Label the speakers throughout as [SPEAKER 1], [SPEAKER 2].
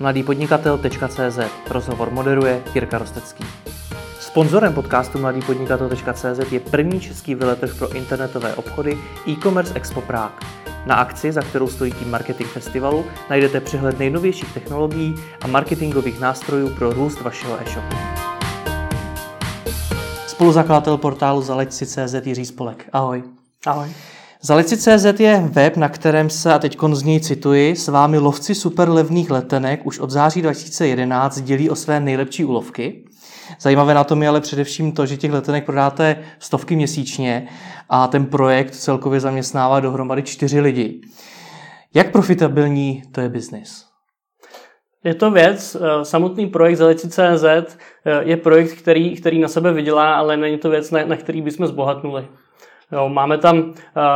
[SPEAKER 1] mladýpodnikatel.cz Rozhovor moderuje Jirka Rostecký. Sponzorem podcastu mladýpodnikatel.cz je první český vyletr pro internetové obchody e-commerce Expo Prague. Na akci, za kterou stojí tým Marketing Festivalu, najdete přehled nejnovějších technologií a marketingových nástrojů pro růst vašeho e-shopu. Spoluzakladatel portálu Zalečci.cz Jiří Spolek. Ahoj.
[SPEAKER 2] Ahoj.
[SPEAKER 1] Zaleci.cz je web, na kterém se, a teď z něj cituji, s vámi lovci superlevných letenek už od září 2011 dělí o své nejlepší úlovky. Zajímavé na tom je ale především to, že těch letenek prodáte stovky měsíčně a ten projekt celkově zaměstnává dohromady čtyři lidi. Jak profitabilní to je biznis?
[SPEAKER 2] Je to věc, eh, samotný projekt Zaleci.cz eh, je projekt, který, který na sebe vydělá, ale není to věc, na, na který bychom zbohatnuli. Jo, máme tam uh,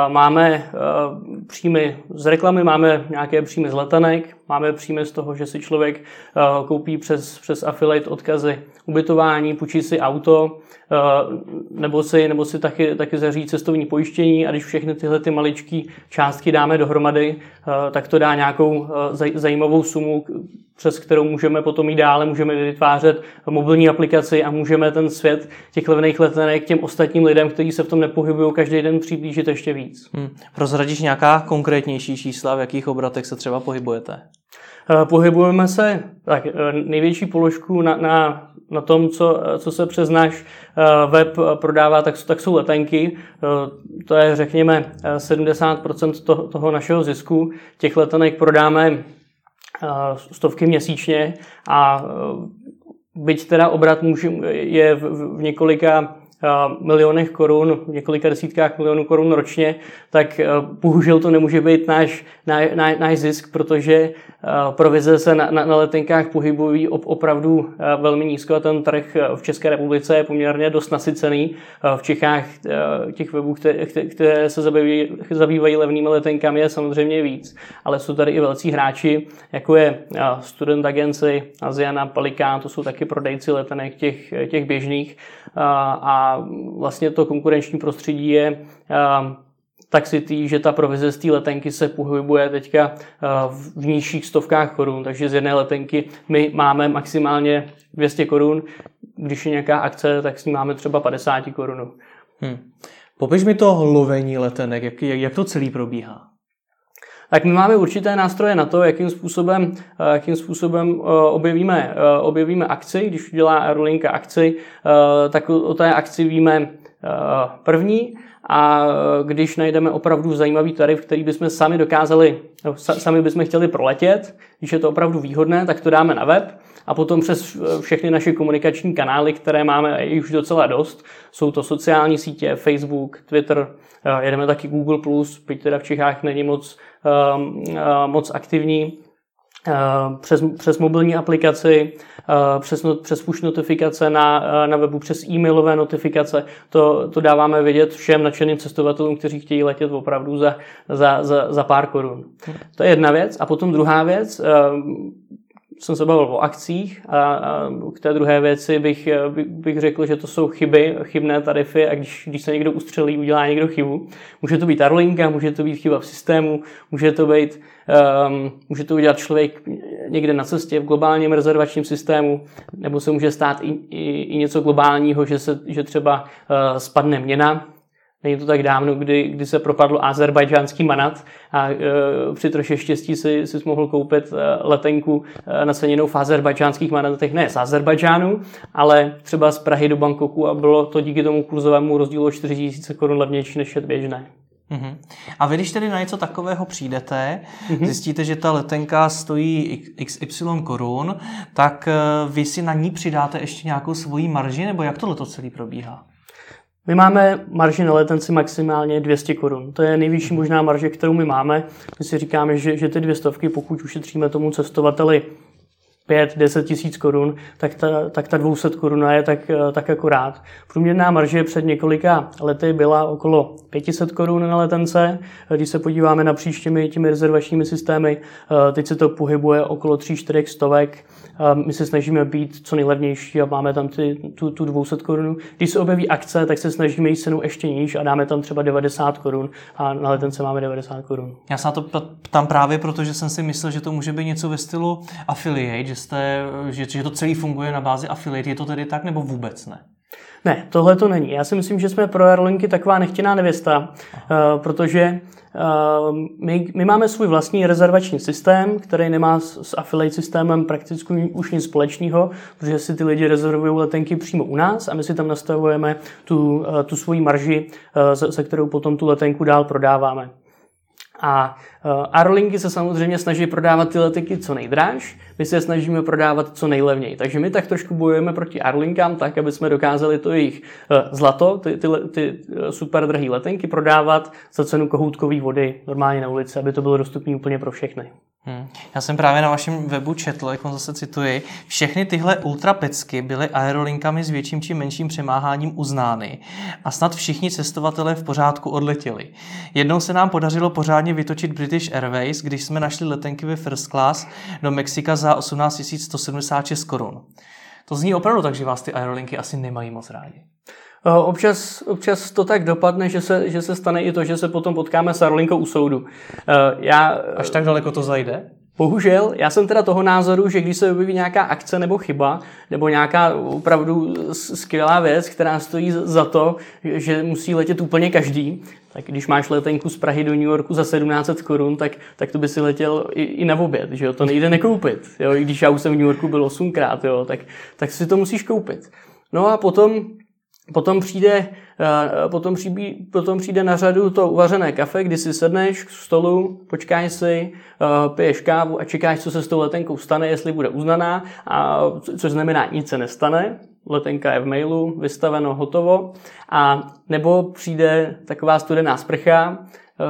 [SPEAKER 2] máme uh, příjmy z reklamy, máme nějaké příjmy z letenek, máme příjmy z toho, že si člověk uh, koupí přes, přes affiliate odkazy ubytování, půjčí si auto, uh, nebo si, nebo si taky, taky zařídí cestovní pojištění a když všechny tyhle ty maličké částky dáme dohromady, uh, tak to dá nějakou zaj, zajímavou sumu, přes kterou můžeme potom jít dále, můžeme vytvářet mobilní aplikaci a můžeme ten svět těch levných letenek těm ostatním lidem, kteří se v tom nepohybují, každý den přiblížit ještě víc. Hmm.
[SPEAKER 1] Prozradíš nějaká konkrétnější čísla, v jakých obratech se třeba pohybujete?
[SPEAKER 2] Eh, pohybujeme se, tak eh, největší položku na, na, na tom, co, co se přes náš eh, web prodává, tak, tak jsou letenky. To je, řekněme, 70% toho, toho našeho zisku. Těch letenek prodáme stovky měsíčně a byť teda obrat může, je v, v několika milionech korun, několika desítkách milionů korun ročně, tak bohužel to nemůže být náš, náš, náš zisk, protože provize se na, na, na letenkách pohybují opravdu velmi nízko a ten trh v České republice je poměrně dost nasycený. V Čechách těch webů, které, které se zabývají, zabývají levnými letenkami, je samozřejmě víc, ale jsou tady i velcí hráči, jako je Student Agency, Asiana, Palikán, to jsou taky prodejci letenek těch, těch běžných a vlastně to konkurenční prostředí je tak si tý, že ta provize z té letenky se pohybuje teďka v nižších stovkách korun, takže z jedné letenky my máme maximálně 200 korun, když je nějaká akce, tak s ní máme třeba 50 korun. Hmm.
[SPEAKER 1] Popiš mi to lovení letenek, jak, jak to celý probíhá?
[SPEAKER 2] Tak my máme určité nástroje na to, jakým způsobem, jakým způsobem objevíme, objevíme akci. Když udělá Aerolinka akci, tak o té akci víme první a když najdeme opravdu zajímavý tarif, který bychom sami dokázali, sami bychom chtěli proletět, když je to opravdu výhodné, tak to dáme na web. A potom přes všechny naše komunikační kanály, které máme už docela dost, jsou to sociální sítě, Facebook, Twitter, jedeme taky Google+, byť teda v Čechách není moc, moc aktivní, Eh, přes, přes mobilní aplikaci, eh, přes, přes push notifikace na, eh, na webu, přes e-mailové notifikace. To, to dáváme vědět všem nadšeným cestovatelům, kteří chtějí letět opravdu za, za, za, za pár korun. To je jedna věc. A potom druhá věc, jsem se bavil o akcích a, a k té druhé věci bych, bych řekl, že to jsou chyby, chybné tarify a když, když se někdo ustřelí, udělá někdo chybu. Může to být Arlinka, může to být chyba v systému, může to být Um, může to udělat člověk někde na cestě v globálním rezervačním systému, nebo se může stát i, i, i něco globálního, že, se, že třeba uh, spadne měna. Není to tak dávno, kdy, kdy se propadl azerbajdžánský manat a uh, při troše štěstí si, si mohl koupit uh, letenku uh, naceněnou v azerbajdžánských manatech, ne z Azerbajdžánu, ale třeba z Prahy do Bangkoku a bylo to díky tomu kurzovému rozdílu o 4000 korun levnější než je běžné.
[SPEAKER 1] Uh-huh. A vy, když tedy na něco takového přijdete, uh-huh. zjistíte, že ta letenka stojí XY korun, tak eh, vy si na ní přidáte ještě nějakou svoji marži, nebo jak tohle to celý probíhá?
[SPEAKER 2] My máme marži na letenci maximálně 200 korun. To je nejvyšší možná marže, kterou my máme. My si říkáme, že, že ty dvě stovky, pokud ušetříme tomu cestovateli 5-10 tisíc korun, tak ta, tak ta 200 koruna je tak, tak akorát. Průměrná marže před několika lety byla okolo 500 korun na letence. Když se podíváme na příštími těmi rezervačními systémy, teď se to pohybuje okolo 3-4 stovek. My se snažíme být co nejlevnější a máme tam ty, tu, tu 200 korun. Když se objeví akce, tak se snažíme jít cenu ještě níž a dáme tam třeba 90 korun a na letence máme 90 korun.
[SPEAKER 1] Já se na to ptám právě proto, že jsem si myslel, že to může být něco ve stylu affiliate, že, jste, že, že to celý funguje na bázi affiliate. Je to tedy tak nebo vůbec ne?
[SPEAKER 2] Ne, tohle to není. Já si myslím, že jsme pro Aerolinky taková nechtěná nevěsta, uh, protože my, my máme svůj vlastní rezervační systém, který nemá s, s affiliate systémem prakticky už nic společného, protože si ty lidi rezervují letenky přímo u nás a my si tam nastavujeme tu, uh, tu svoji marži, se, se kterou potom tu letenku dál prodáváme. A uh, Aerolinky se samozřejmě snaží prodávat ty letenky co nejdráž, my se snažíme prodávat co nejlevněji. Takže my tak trošku bojujeme proti Aerolinkám tak, aby jsme dokázali to jejich uh, zlato, ty, ty, ty uh, super drahé letenky prodávat za cenu kohoutkové vody normálně na ulici, aby to bylo dostupné úplně pro všechny.
[SPEAKER 1] Hmm. Já jsem právě na vašem webu četl, jak zase cituji, všechny tyhle ultrapecky byly aerolinkami s větším či menším přemáháním uznány a snad všichni cestovatelé v pořádku odletěli. Jednou se nám podařilo pořádně vytočit British Airways, když jsme našli letenky ve first class do Mexika za 18 176 korun. To zní opravdu tak, že vás ty aerolinky asi nemají moc rádi.
[SPEAKER 2] Eh, občas, občas to tak dopadne, že se, že se stane i to, že se potom potkáme s Aerolinkou u soudu.
[SPEAKER 1] Eh, já, Až tak daleko to zajde?
[SPEAKER 2] Bohužel, já jsem teda toho názoru, že když se objeví nějaká akce nebo chyba, nebo nějaká opravdu skvělá věc, která stojí za to, že musí letět úplně každý, tak když máš letenku z Prahy do New Yorku za 1700 korun, tak, tak to by si letěl i, i na oběd, že jo? to nejde nekoupit. Jo? I když já už jsem v New Yorku byl 8krát, jo? Tak, tak si to musíš koupit. No a potom Potom přijde, eh, potom, přijde, potom přijde na řadu to uvařené kafe, kdy si sedneš k stolu, počkáš si, eh, piješ kávu a čekáš, co se s tou letenkou stane, jestli bude uznaná, a, což znamená, nic se nestane, letenka je v mailu, vystaveno, hotovo, a nebo přijde taková studená sprcha,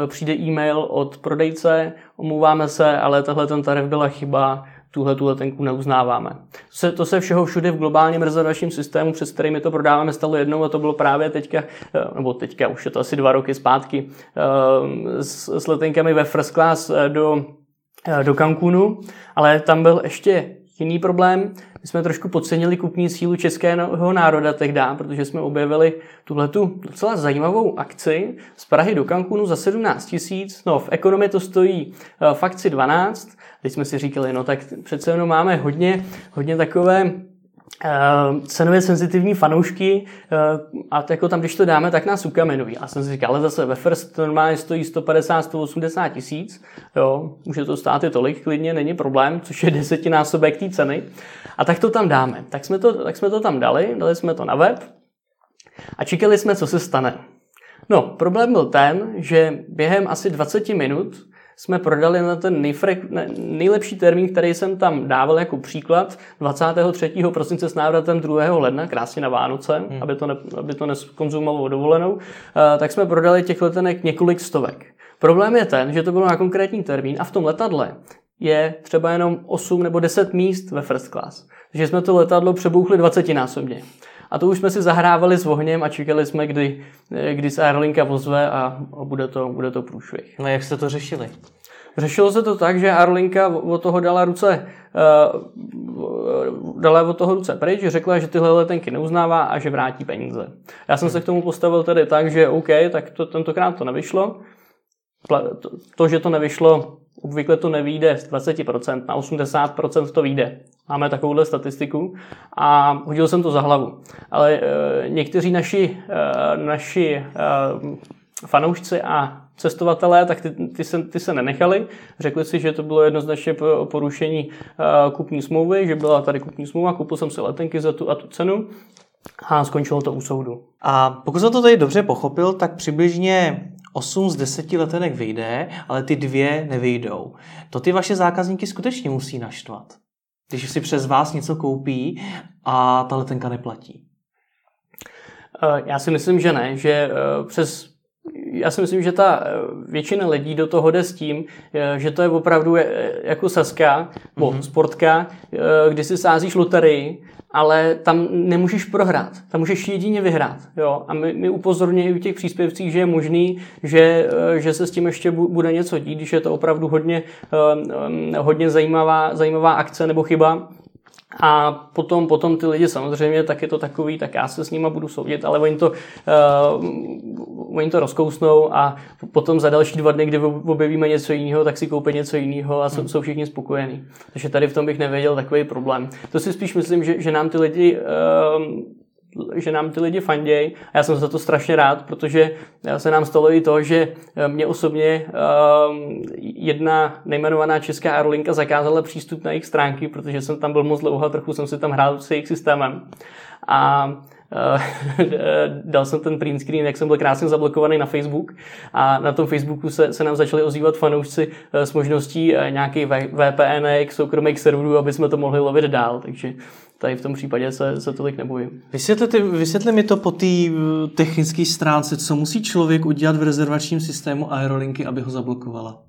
[SPEAKER 2] eh, přijde e-mail od prodejce, omlouváme se, ale tahle ten tarif byla chyba, tuhle tu letenku neuznáváme. To se, to se všeho všude v globálním rezervačním systému, přes který my to prodáváme, stalo jednou a to bylo právě teďka, eh, nebo teďka už je to asi dva roky zpátky, eh, s, s letenkami ve first class eh, do, do Cancunu, ale tam byl ještě jiný problém. My jsme trošku podcenili kupní sílu českého národa tehdy, protože jsme objevili tuhletu docela zajímavou akci z Prahy do Cancunu za 17 tisíc. No, v ekonomii to stojí v akci 12 Teď jsme si říkali, no tak přece jenom máme hodně, hodně takové Uh, cenově senzitivní fanoušky uh, a jako tam, když to dáme, tak nás ukamenují. A jsem si říkal, ale zase ve First normálně stojí 150-180 tisíc, jo, může to stát i tolik, klidně, není problém, což je desetinásobek té ceny. A tak to tam dáme. Tak jsme to, tak jsme to tam dali, dali jsme to na web a čekali jsme, co se stane. No, problém byl ten, že během asi 20 minut jsme prodali na ten nejfre, nejlepší termín, který jsem tam dával jako příklad, 23. prosince s návratem 2. ledna, krásně na Vánoce, hmm. aby to, ne, aby to neskonzumovalo dovolenou, eh, tak jsme prodali těch letenek několik stovek. Problém je ten, že to bylo na konkrétní termín a v tom letadle je třeba jenom 8 nebo 10 míst ve first class. Takže jsme to letadlo přebouchli 20 násobně. A to už jsme si zahrávali s ohněm a čekali jsme, kdy, kdy se Aerolinka vozve a, bude, to, bude to průšvih.
[SPEAKER 1] No jak jste to řešili?
[SPEAKER 2] Řešilo se to tak, že Aerolinka od toho dala ruce, uh, dala od toho ruce pryč, řekla, že tyhle letenky neuznává a že vrátí peníze. Já jsem se k tomu postavil tedy tak, že OK, tak to, tentokrát to nevyšlo. To, že to nevyšlo, obvykle to nevíde z 20%, na 80% to vyjde. Máme takovouhle statistiku a hodil jsem to za hlavu. Ale e, někteří naši, e, naši e, fanoušci a cestovatelé, tak ty, ty, se, ty se nenechali. Řekli si, že to bylo jednoznačně porušení e, kupní smlouvy, že byla tady kupní smlouva, koupil jsem si letenky za tu a tu cenu a skončilo to u soudu.
[SPEAKER 1] A pokud jsem to tady dobře pochopil, tak přibližně 8 z 10 letenek vyjde, ale ty dvě nevyjdou. To ty vaše zákazníky skutečně musí naštvat když si přes vás něco koupí a ta letenka neplatí?
[SPEAKER 2] Eh, já si myslím, že ne, že eh, přes já si myslím, že ta většina lidí do toho jde s tím, že to je opravdu jako saska, nebo mm-hmm. sportka, kdy si sázíš loterii ale tam nemůžeš prohrát, tam můžeš jedině vyhrát. Jo? A my, my upozorňujeme u těch příspěvcích, že je možný, že, eh, že se s tím ještě bude něco dít, když je to opravdu hodně, eh, hodně zajímavá, zajímavá akce nebo chyba, a potom, potom ty lidi samozřejmě, tak je to takový, tak já se s nima budu soudit, ale oni to, uh, oni to rozkousnou a potom za další dva dny, kdy objevíme něco jiného, tak si koupí něco jiného a jsou, hmm. jsou všichni spokojení. Takže tady v tom bych nevěděl takový problém. To si spíš myslím, že, že nám ty lidi uh, že nám ty lidi fandějí a já jsem za to strašně rád, protože se nám stalo i to, že eh, mě osobně um, jedna nejmenovaná česká aerolinka zakázala přístup na jejich stránky, protože jsem tam byl moc dlouho a trochu jsem si tam hrál s jejich systémem. A uh, dal jsem ten print screen, jak jsem byl krásně zablokovaný na Facebook. A na tom Facebooku se, se nám začali ozývat fanoušci s možností nějaký VPN, soukromých serverů, aby jsme to mohli lovit dál, takže tady v tom případě se, se tolik nebojím.
[SPEAKER 1] Vysvětli, vysvětli mi to po té eh, technické stránce, co musí člověk udělat v rezervačním systému Aerolinky, aby ho zablokovala?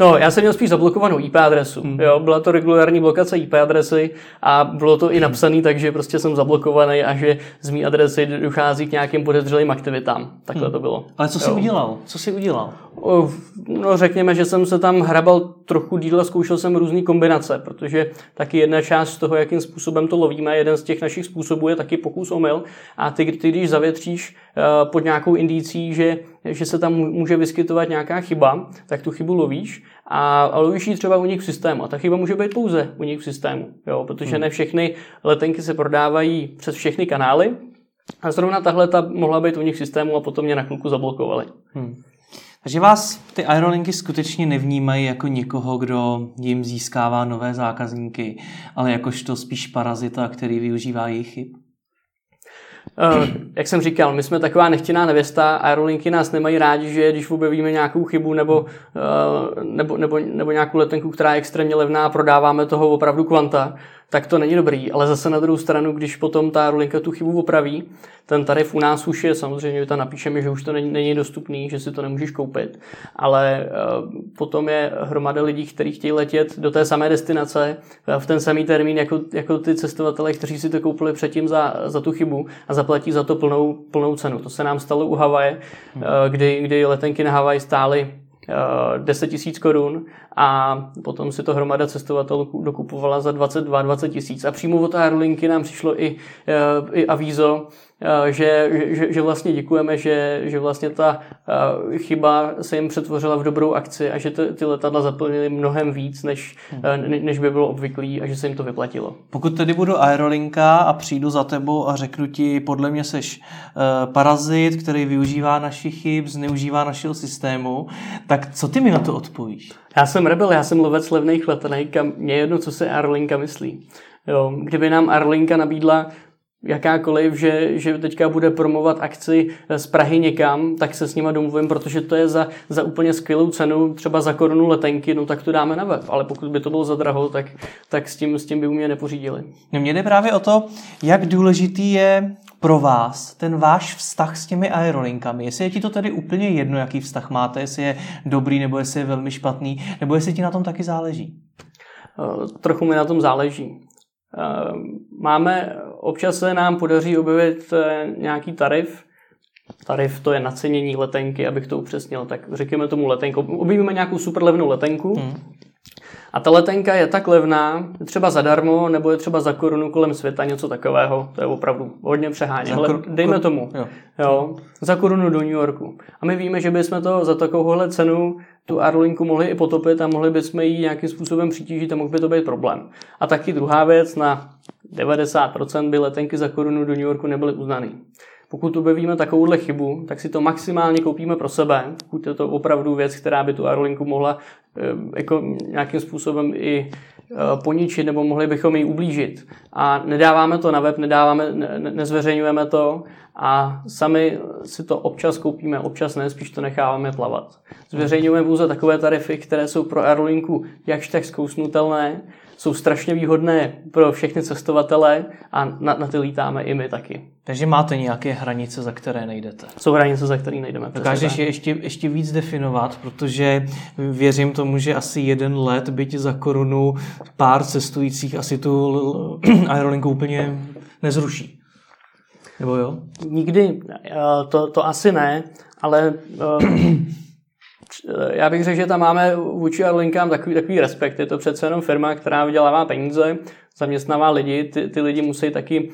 [SPEAKER 2] No, já jsem měl spíš zablokovanou IP adresu. Hmm. Jo, byla to regulární blokace IP adresy a bylo to i napsané tak, že prostě jsem zablokovaný a že z mé adresy dochází k nějakým podezřelým aktivitám. Takhle hmm. to bylo.
[SPEAKER 1] Ale co jsi jo. udělal? Co jsi udělal?
[SPEAKER 2] No, řekněme, že jsem se tam hrabal trochu díl a zkoušel jsem různé kombinace, protože taky jedna část z toho, jakým způsobem to lovíme, jeden z těch našich způsobů je taky pokus omyl a ty, ty když zavětříš eh, pod nějakou indicí, že, že se tam může vyskytovat nějaká chyba, tak tu chybu lovíš a, a lovíš ji třeba u nich v systému. A ta chyba může být pouze u nich v systému, jo, protože hmm. ne všechny letenky se prodávají přes všechny kanály, a zrovna tahle ta mohla být u nich v systému a potom mě na chvilku zablokovali. Hmm.
[SPEAKER 1] Takže vás ty aerolinky skutečně nevnímají jako někoho, kdo jim získává nové zákazníky, ale jakožto spíš parazita, který využívá jejich chyb?
[SPEAKER 2] Uh, jak jsem říkal, my jsme taková nechtěná nevěsta, aerolinky nás nemají rádi, že když objevíme nějakou chybu nebo, uh, nebo, nebo, nebo nějakou letenku, která je extrémně levná, prodáváme toho opravdu kvanta, tak to není dobrý. Ale zase na druhou stranu, když potom ta aerolinka tu chybu opraví, ten tarif u nás už je, samozřejmě tam napíšeme, že už to není, není dostupný, že si to nemůžeš koupit, ale uh, potom je hromada lidí, kteří chtějí letět do té samé destinace v ten samý termín jako, jako ty cestovatelé, kteří si to koupili předtím za, za tu chybu a zaplatí za to plnou, plnou cenu. To se nám stalo u Havaje, hmm. kdy, kdy letenky na Havaj stály 10 tisíc korun a potom si to hromada cestovatelů dokupovala za 22-20 tisíc. A přímo od Aerolinky nám přišlo i, i avízo, Eh, že, že, že vlastně děkujeme, že, že vlastně ta eh, chyba se jim přetvořila v dobrou akci a že ty, ty letadla zaplnily mnohem víc, než, eh, než by bylo obvyklý a že se jim to vyplatilo.
[SPEAKER 1] Pokud tedy budu aerolinka a přijdu za tebou a řeknu ti, podle mě seš parazit, který využívá našich chyb, zneužívá našeho systému, tak co ty mi na to odpovíš?
[SPEAKER 2] Já jsem rebel, já jsem lovec levných letenek a mě jedno, co se Aerolinka myslí. Jo, kdyby nám Aerolinka nabídla jakákoliv, že, že teďka bude promovat akci z Prahy někam, tak se s nima domluvím, protože to je za, za úplně skvělou cenu, třeba za korunu letenky, no tak to dáme na web, ale pokud by to bylo za draho, tak, tak s, tím, s tím by u mě nepořídili.
[SPEAKER 1] No mě jde právě o to, jak důležitý je pro vás ten váš vztah s těmi aerolinkami. Jestli je ti to tedy úplně jedno, jaký vztah máte, jestli je dobrý nebo jestli je velmi špatný, nebo jestli ti na tom taky záleží?
[SPEAKER 2] Eh, trochu mi na tom záleží. Eh, máme, občas se nám podaří objevit eh, nějaký tarif, Tarif to je nacenění letenky, abych to upřesnil. Tak řekněme tomu letenku. Objevíme nějakou super levnou letenku hmm. a ta letenka je tak levná, třeba zadarmo, nebo je třeba za korunu kolem světa, něco takového. To je opravdu hodně přeháně. Ale dejme tomu. Jo. Jo, za korunu do New Yorku. A my víme, že bychom to za takovouhle cenu tu aerolinku mohli i potopit a mohli bychom ji nějakým způsobem přitížit a mohl by to být problém. A taky druhá věc, na 90% by letenky za korunu do New Yorku nebyly uznaný. Pokud objevíme takovouhle chybu, tak si to maximálně koupíme pro sebe, pokud je to opravdu věc, která by tu aerolinku mohla eh, jako nějakým způsobem i poničit nebo mohli bychom ji ublížit. A nedáváme to na web, nedáváme, ne, nezveřejňujeme to a sami si to občas koupíme, občas ne, spíš to necháváme plavat. Zveřejňujeme pouze takové tarify, které jsou pro aerolinku jakž tak zkousnutelné jsou strašně výhodné pro všechny cestovatele a na, na ty lítáme i my taky.
[SPEAKER 1] Takže máte nějaké hranice, za které nejdete?
[SPEAKER 2] Jsou hranice, za které nejdeme.
[SPEAKER 1] Dokážeš je ještě, ještě víc definovat, protože věřím tomu, že asi jeden let, byť za korunu, pár cestujících asi tu aerolinku úplně nezruší. Nebo jo?
[SPEAKER 2] Nikdy, eh, to, to asi ne, ale eh, já bych řekl, že tam máme vůči Aerolinkám takový, takový respekt. Je to přece jenom firma, která vydělává peníze, zaměstnává lidi, ty, ty lidi musí taky,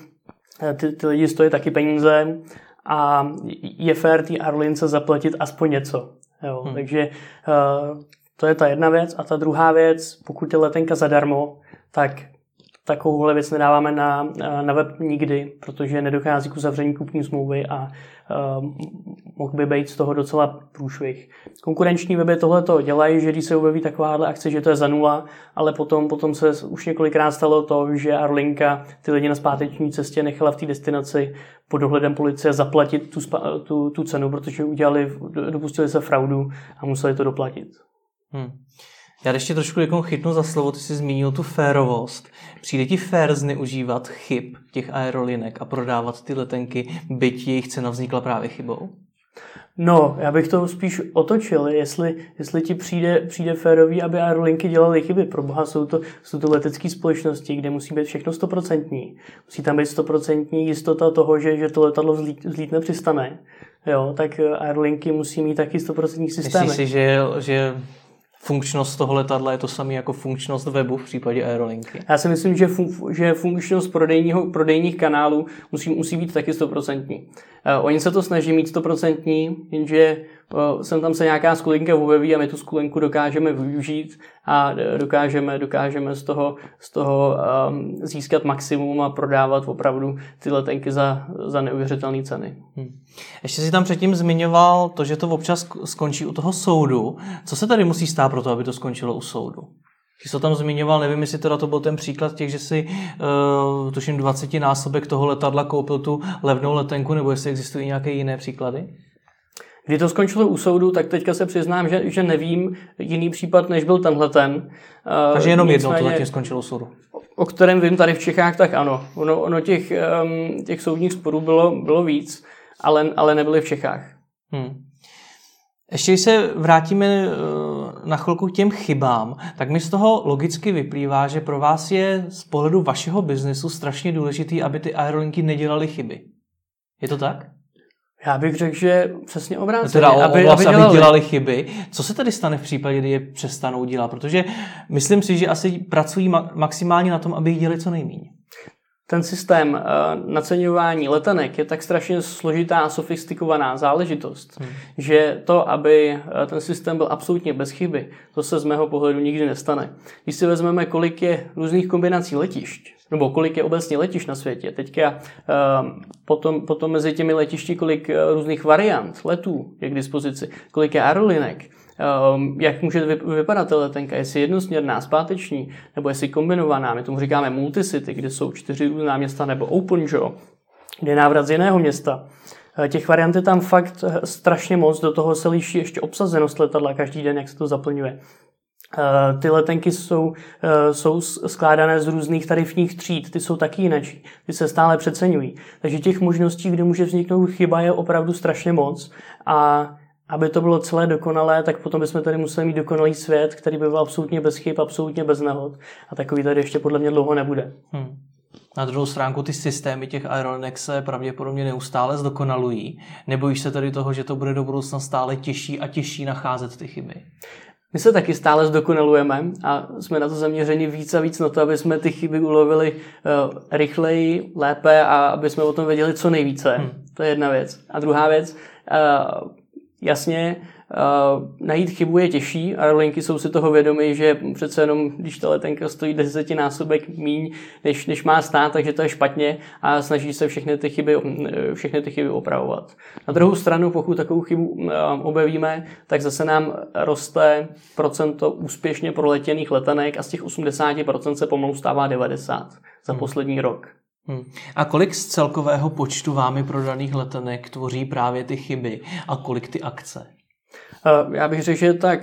[SPEAKER 2] eh, ty, ty lidi stojí taky peníze a je fér té Aerolince zaplatit aspoň něco. Jo, hmm. Takže uh, to je ta jedna věc. A ta druhá věc, pokud je letenka zadarmo, tak takovouhle věc nedáváme na, na web nikdy, protože nedochází k uzavření kupní smlouvy a uh, mohl by být z toho docela průšvih. Konkurenční weby tohle to dělají, že když se objeví takováhle akce, že to je za nula, ale potom, potom se už několikrát stalo to, že Arlinka ty lidi na zpáteční cestě nechala v té destinaci pod dohledem policie zaplatit tu, tu, tu cenu, protože udělali, dopustili se fraudu a museli to doplatit. Hmm.
[SPEAKER 1] Já ještě trošku jako chytnu za slovo, ty jsi zmínil tu férovost. Přijde ti fér zneužívat chyb těch aerolinek a prodávat ty letenky, byť jejich cena vznikla právě chybou?
[SPEAKER 2] No, já bych to spíš otočil, jestli, jestli ti přijde, přijde férový, aby aerolinky dělaly chyby. Pro boha jsou to, jsou to letecké společnosti, kde musí být všechno stoprocentní. Musí tam být stoprocentní jistota toho, že, že to letadlo vzlít, vzlítne přistane. Jo, tak aerolinky musí mít taky stoprocentní systémy.
[SPEAKER 1] Myslíš si, že, že funkčnost toho letadla je to samé jako funkčnost webu v případě Aerolinky?
[SPEAKER 2] Já si myslím, že, fun- že funkčnost prodejního, prodejních kanálů musí, musí být taky stoprocentní. Uh, oni se to snaží mít stoprocentní, jenže sem tam se nějaká skulinka objeví a my tu skulinku dokážeme využít a dokážeme, dokážeme z toho, z toho um, získat maximum a prodávat opravdu ty letenky za, za neuvěřitelné ceny. Hmm.
[SPEAKER 1] Ještě si tam předtím zmiňoval to, že to občas skončí u toho soudu. Co se tady musí stát pro to, aby to skončilo u soudu? Jsi to tam zmiňoval, nevím, jestli teda to byl ten příklad těch, že si uh, tuším 20 násobek toho letadla koupil tu levnou letenku, nebo jestli existují nějaké jiné příklady?
[SPEAKER 2] Kdy to skončilo u soudu, tak teďka se přiznám, že, že nevím jiný případ, než byl tenhle ten.
[SPEAKER 1] Takže jenom jedno to zatím skončilo u soudu.
[SPEAKER 2] O kterém vím tady v Čechách, tak ano. Ono, ono těch, um, těch soudních sporů bylo, bylo víc, ale, ale nebyly v Čechách. Hmm.
[SPEAKER 1] Ještě se vrátíme eh, na chvilku k těm chybám, tak mi z toho logicky vyplývá, že pro vás je z pohledu vašeho biznesu strašně důležitý, aby ty aerolinky nedělaly chyby. Je to tak?
[SPEAKER 2] Já bych řekl, že přesně obráceně.
[SPEAKER 1] Teda o, aby, aby, dělali. aby dělali chyby. Co se tedy stane v případě, kdy je přestanou dělat? Protože myslím si, že asi pracují maximálně na tom, aby jich dělali co nejméně.
[SPEAKER 2] Ten systém uh, naceňování letenek je tak strašně složitá a sofistikovaná záležitost, hmm. že to, aby uh, ten systém byl absolutně bez chyby, to se z mého pohledu nikdy nestane. Když si vezmeme, kolik je různých kombinací letišť, nebo kolik je obecně letišť na světě. Teďka uh, potom, potom mezi těmi letišti, kolik různých variant letů je k dispozici, kolik je aerolinek, jak může vypadat ta letenka, jestli jednosměrná, zpáteční, nebo jestli kombinovaná. My tomu říkáme multicity, kde jsou čtyři různá města, nebo open jaw, kde je návrat z jiného města. Těch variant je tam fakt strašně moc, do toho se liší ještě obsazenost letadla každý den, jak se to zaplňuje. Eh, ty letenky jsou, eh, jsou skládané z různých tarifních tříd, ty jsou taky jinak, ty se stále přeceňují. Takže těch možností, kde může vzniknout chyba, je opravdu strašně moc. A aby to bylo celé dokonalé, tak potom bychom tady museli mít dokonalý svět, který by byl absolutně bez chyb, absolutně bez nehod. A takový tady ještě podle mě dlouho nebude. Hmm.
[SPEAKER 1] Na druhou stránku ty systémy těch aerolinek se pravděpodobně neustále zdokonalují. Nebojíš se tady toho, že to bude do budoucna stále těžší a těžší nacházet ty chyby?
[SPEAKER 2] My se taky stále zdokonalujeme a jsme na to zaměřeni víc a víc na to, aby jsme ty chyby ulovili uh, rychleji, lépe a aby jsme o tom věděli co nejvíce. Hmm. To je jedna věc. A druhá věc, uh, jasně, Uh, najít chybu je těžší, aerolinky jsou si toho vědomy, že přece jenom, když ta letenka stojí desetinásobek míň, než, než má stát, takže to je špatně a snaží se všechny ty chyby, všechny ty chyby opravovat. Na druhou stranu, pokud takovou chybu uh, objevíme, tak zase nám roste procento úspěšně proletěných letenek a z těch 80% se pomalu stává 90 za hmm. poslední rok.
[SPEAKER 1] Hmm. A kolik z celkového počtu vámi prodaných letenek tvoří právě ty chyby a kolik ty akce?
[SPEAKER 2] Eh, já bych řekl, že tak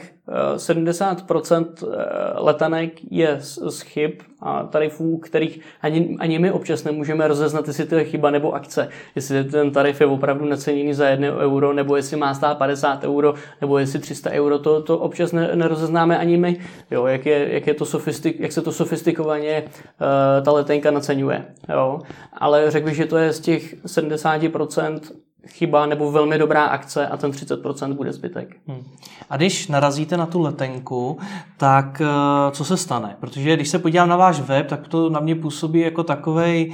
[SPEAKER 2] 70% eh, letanek je z chyb a tarifů, kterých ani, ani my občas nemůžeme rozeznat, jestli to je chyba nebo akce. Jestli ten tarif je opravdu neceněný za 1 euro, nebo jestli má stát 50 euro, nebo jestli 300 euro, to, to občas ne, nerozeznáme ani my, jo, jak, je, jak, je to sofistik, jak se to sofistikovaně uh, ta letenka naceňuje. Jo. Ale řekl bych, že to je z těch 70% chyba nebo velmi dobrá akce a ten 30% bude zbytek. Hmm.
[SPEAKER 1] A když narazíte na tu letenku, tak eh, co se stane? Protože když se podívám na váš web, tak to na mě působí jako takový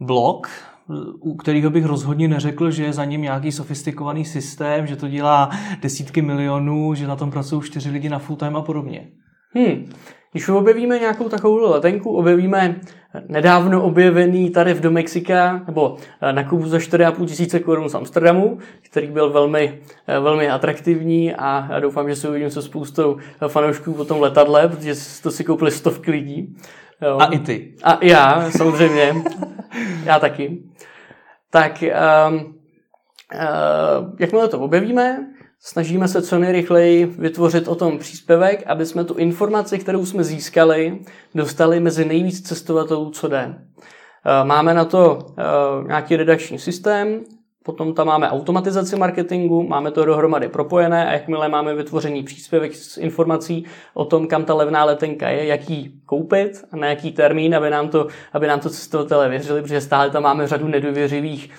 [SPEAKER 1] blok, u kterého bych rozhodně neřekl, že je za ním nějaký sofistikovaný systém, že to dělá desítky milionů, že na tom pracují čtyři lidi na full time a podobně.
[SPEAKER 2] Hmm. Když objevíme nějakou takovou letenku, objevíme nedávno objevený tarif do Mexika, nebo eh, na Kubu za 4,5 tisíce korun z Amsterdamu, který byl velmi, eh, velmi atraktivní a já doufám, že se uvidím se spoustou fanoušků po tom letadle, protože to si koupili stovky lidí.
[SPEAKER 1] Jo. A i ty.
[SPEAKER 2] A já, samozřejmě. já taky. Tak um, uh, jakmile to objevíme, Snažíme se co nejrychleji vytvořit o tom příspěvek, aby jsme tu informaci, kterou jsme získali, dostali mezi nejvíc cestovatelů, co jde. Eh, máme na to eh, nějaký redakční systém, Potom tam máme automatizaci marketingu, máme to dohromady propojené a jakmile máme vytvořený příspěvek s informací o tom, kam ta levná letenka je, jak ji koupit a na jaký termín, aby nám to, aby nám to cestovatelé věřili, protože stále tam máme řadu nedůvěřivých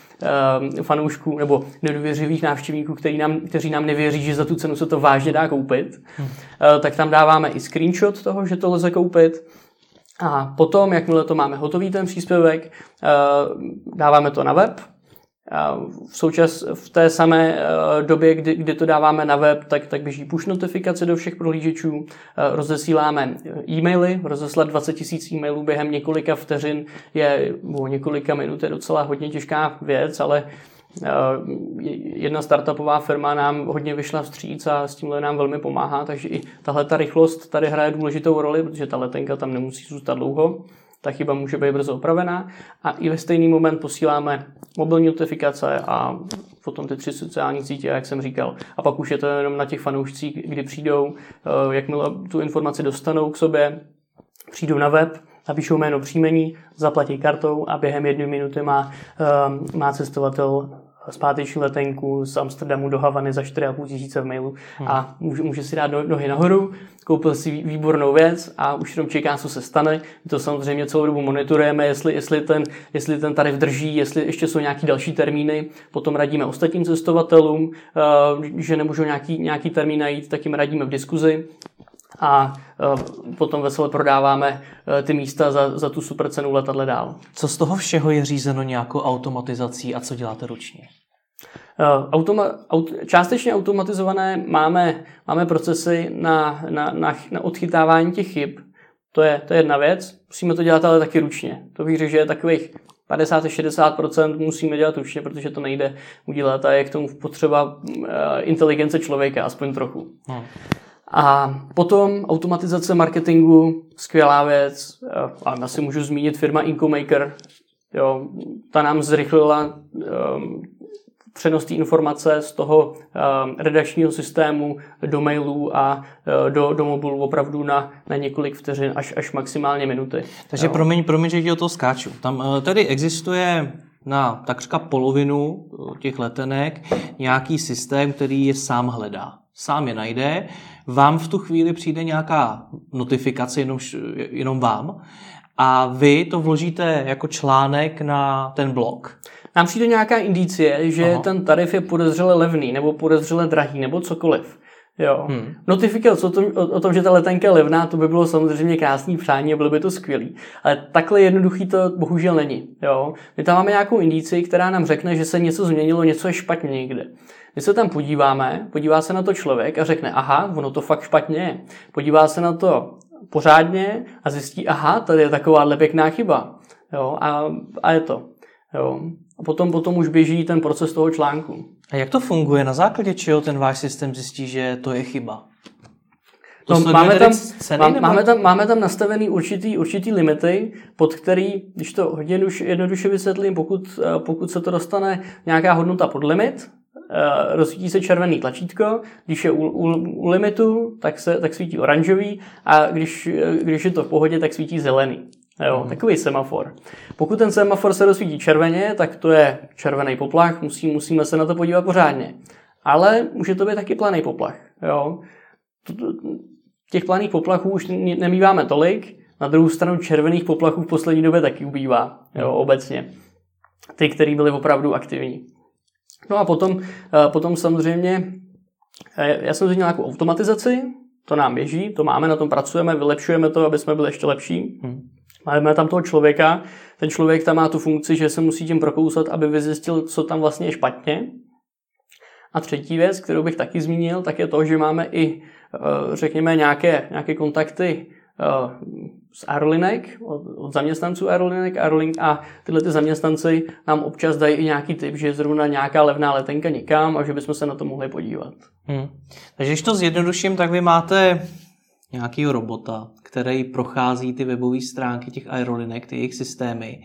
[SPEAKER 2] uh, fanoušků nebo nedůvěřivých návštěvníků, který nám, kteří nám nevěří, že za tu cenu se to vážně dá koupit. Hmm. Uh, tak tam dáváme i screenshot toho, že to lze koupit. A potom, jakmile to máme hotový ten příspěvek, uh, dáváme to na web, v, součas, v té samé eh, době, kdy, kdy to dáváme na web, tak, tak běží push notifikace do všech prohlížečů, eh, rozesíláme e-maily, rozeslat 20 000 e-mailů během několika vteřin je, nebo několika minut je docela hodně těžká věc, ale eh, jedna startupová firma nám hodně vyšla vstříc a s tímhle nám velmi pomáhá, takže i tahle ta rychlost tady hraje důležitou roli, protože ta letenka tam nemusí zůstat dlouho ta chyba může být brzo opravená a i ve stejný moment posíláme mobilní notifikace a potom ty tři sociální sítě, jak jsem říkal. A pak už je to jenom na těch fanoušcích, kdy přijdou, eh, jakmile tu informaci dostanou k sobě, přijdou na web, napíšou jméno příjmení, zaplatí kartou a během jedné minuty má, eh, má cestovatel zpáteční letenku z Amsterdamu do Havany za 4,5 tisíce v mailu hmm. a může, může si dát nohy nahoru, koupil si výbornou věc a už jenom čeká, co se stane. My to samozřejmě celou dobu monitorujeme, jestli, jestli, ten, jestli ten tarif drží, jestli ještě jsou nějaký další termíny. Potom radíme ostatním cestovatelům, eh, že nemůžou nějaký, nějaký termín najít, tak jim radíme v diskuzi a eh, potom vesele prodáváme eh, ty místa za, za tu super cenu letadle dál.
[SPEAKER 1] Co z toho všeho je řízeno nějakou automatizací a co děláte ručně?
[SPEAKER 2] Eh, automa, aut, částečně automatizované máme, máme procesy na, na, na, na odchytávání těch chyb. To je, to je jedna věc. Musíme to dělat ale taky ručně. To bych řekl, že je takových 50-60% musíme dělat ručně, protože to nejde udělat a je k tomu potřeba inteligence člověka, aspoň trochu. Hmm. A potom automatizace marketingu, skvělá věc. A asi můžu zmínit firma Incomaker. Jo, ta nám zrychlila um, přenos té informace z toho um, redakčního systému do mailů a uh, do, do mobilu opravdu na, na několik vteřin až, až maximálně minuty.
[SPEAKER 1] Takže jo. promiň, promiň, že ti o to skáču. Tam uh, tady existuje na takřka polovinu uh, těch letenek nějaký systém, který je sám hledá. Sám je najde vám v tu chvíli přijde nějaká notifikace, jenom, jenom vám, a vy to vložíte jako článek na ten blog.
[SPEAKER 2] Nám přijde nějaká indicie, že Aha. ten tarif je podezřele levný, nebo podezřele drahý, nebo cokoliv. Jo. Hmm. Notifikace o tom, o, o tom, že ta letenka je levná, to by bylo samozřejmě krásný přání a bylo by to skvělý. Ale takhle jednoduchý to bohužel není. Jo. My tam máme nějakou indici, která nám řekne, že se něco změnilo, něco je špatně někde. My se tam podíváme, podívá se na to člověk a řekne, aha, ono to fakt špatně je. Podívá se na to pořádně a zjistí, aha, tady je takováhle pěkná chyba. Jo, a, a je to. Jo. A potom, potom už běží ten proces toho článku.
[SPEAKER 1] A jak to funguje? Na základě čeho ten váš systém zjistí, že to je chyba?
[SPEAKER 2] To no, máme, tam, ceny, má, máme, tam, máme tam nastavený určitý, určitý limity, pod který, když to hodně jednoduše vysvětlím, pokud, pokud se to dostane nějaká hodnota pod limit, rozsvítí se červený tlačítko, když je u, u, u limitu, tak, se, tak svítí oranžový a když, když je to v pohodě, tak svítí zelený. Jo, mm. takový semafor. Pokud ten semafor se rozsvítí červeně, tak to je červený poplach, musí, musíme se na to podívat pořádně. Ale může to být taky planý poplach. Jo. Těch planých poplachů už nemýváme tolik, na druhou stranu červených poplachů v poslední době taky ubývá, jo, obecně. Ty, které byly opravdu aktivní. No a potom, eh, potom samozřejmě, eh, já jsem zmínil nějakou automatizaci, to nám běží, to máme, na tom pracujeme, vylepšujeme to, aby jsme byli ještě lepší. Hmm. Máme tam toho člověka, ten člověk tam má tu funkci, že se musí tím prokousat, aby vyzjistil, co tam vlastně je špatně. A třetí věc, kterou bych taky zmínil, tak je to, že máme i, eh, řekněme, nějaké, nějaké kontakty z aerolinek, od, od zaměstnanců aerolinek, aerolink a tyhle ty zaměstnanci nám občas dají i nějaký tip, že je zrovna nějaká levná letenka někam a že bychom se na to mohli podívat. Hmm.
[SPEAKER 1] Takže když to zjednoduším, tak vy máte nějakého robota, který prochází ty webové stránky těch aerolinek, ty jejich systémy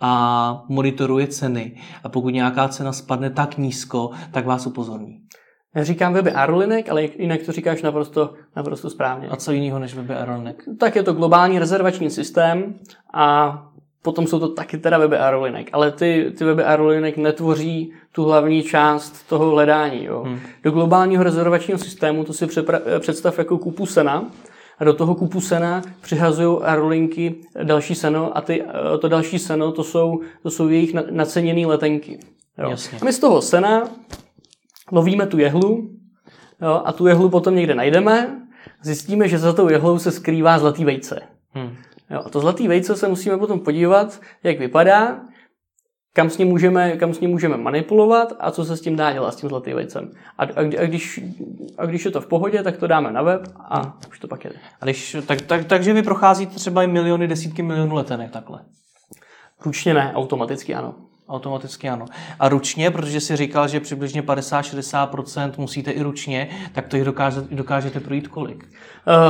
[SPEAKER 1] a monitoruje ceny. A pokud nějaká cena spadne tak nízko, tak vás upozorní.
[SPEAKER 2] Já říkám weby aerolinek, ale jinak to říkáš naprosto, naprosto správně.
[SPEAKER 1] A co jiného než weby aerolinek?
[SPEAKER 2] Tak je to globální rezervační systém a potom jsou to taky teda weby aerolinek, ale ty, ty weby aerolinek netvoří tu hlavní část toho hledání. Jo. Hmm. Do globálního rezervačního systému to si představ jako kupu sena a do toho kupu sena přihazují aerolinky další seno a ty, to další seno to jsou, to jsou jejich naceněné letenky. Jo. Jasně. A my z toho sena lovíme tu jehlu jo, a tu jehlu potom někde najdeme, zjistíme, že za tou jehlou se skrývá zlatý vejce. Hmm. Jo, a to zlatý vejce se musíme potom podívat, jak vypadá, kam s ním můžeme, kam s ním můžeme manipulovat a co se s tím dá dělat s tím zlatým vejcem. A, a, a, když, a když je to v pohodě, tak to dáme na web a už to pak jde.
[SPEAKER 1] A když, tak, tak, takže vy procházíte třeba i miliony, desítky milionů letenek takhle?
[SPEAKER 2] Ručně ne, automaticky ano.
[SPEAKER 1] Automaticky ano. A ručně, protože si říkal, že přibližně 50-60% musíte i ručně, tak to jich dokážete, dokážete projít kolik?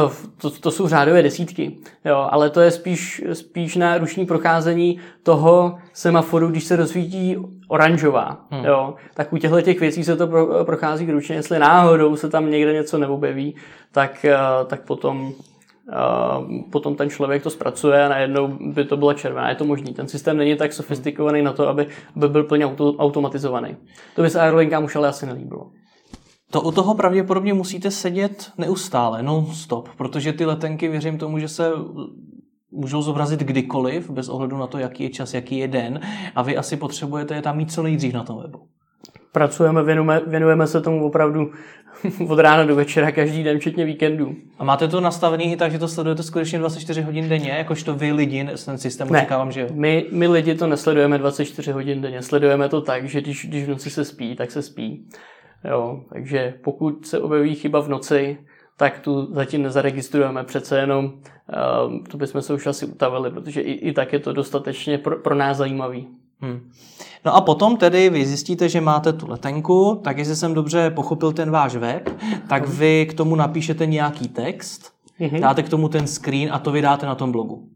[SPEAKER 2] Uh, to, to jsou řádové desítky, jo, ale to je spíš, spíš na ruční procházení toho semaforu, když se rozsvítí oranžová, hmm. jo, tak u těchto těch věcí se to pro, prochází ručně, jestli náhodou se tam někde něco neobjeví, tak, uh, tak potom potom ten člověk to zpracuje a najednou by to bylo červené. Je to možný. Ten systém není tak sofistikovaný na to, aby, aby byl plně auto, automatizovaný. To by se aerolinkám už ale asi nelíbilo.
[SPEAKER 1] To u toho pravděpodobně musíte sedět neustále, non-stop, protože ty letenky, věřím tomu, že se můžou zobrazit kdykoliv, bez ohledu na to, jaký je čas, jaký je den a vy asi potřebujete je tam mít co nejdřív na tom webu.
[SPEAKER 2] Pracujeme, věnujeme, věnujeme se tomu opravdu od rána do večera každý den, včetně víkendů.
[SPEAKER 1] A máte to nastavené i tak, že to sledujete skutečně 24 hodin denně, jakožto vy lidi, ten systém
[SPEAKER 2] ne, očekávám, že jo? My, my lidi to nesledujeme 24 hodin denně, sledujeme to tak, že když, když v noci se spí, tak se spí. Jo, takže pokud se objeví chyba v noci, tak tu zatím nezaregistrujeme. Přece jenom um, to bychom se už asi utavili, protože i, i tak je to dostatečně pro, pro nás zajímavý. Hmm.
[SPEAKER 1] No a potom tedy vy zjistíte, že máte tu letenku, tak jestli jsem dobře pochopil ten váš web, tak vy k tomu napíšete nějaký text, mm-hmm. dáte k tomu ten screen a to vydáte na tom blogu.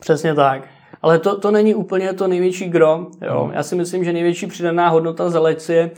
[SPEAKER 2] Přesně tak. Ale to, to není úplně to největší gro. Jo. Hmm. Já si myslím, že největší přidaná hodnota za je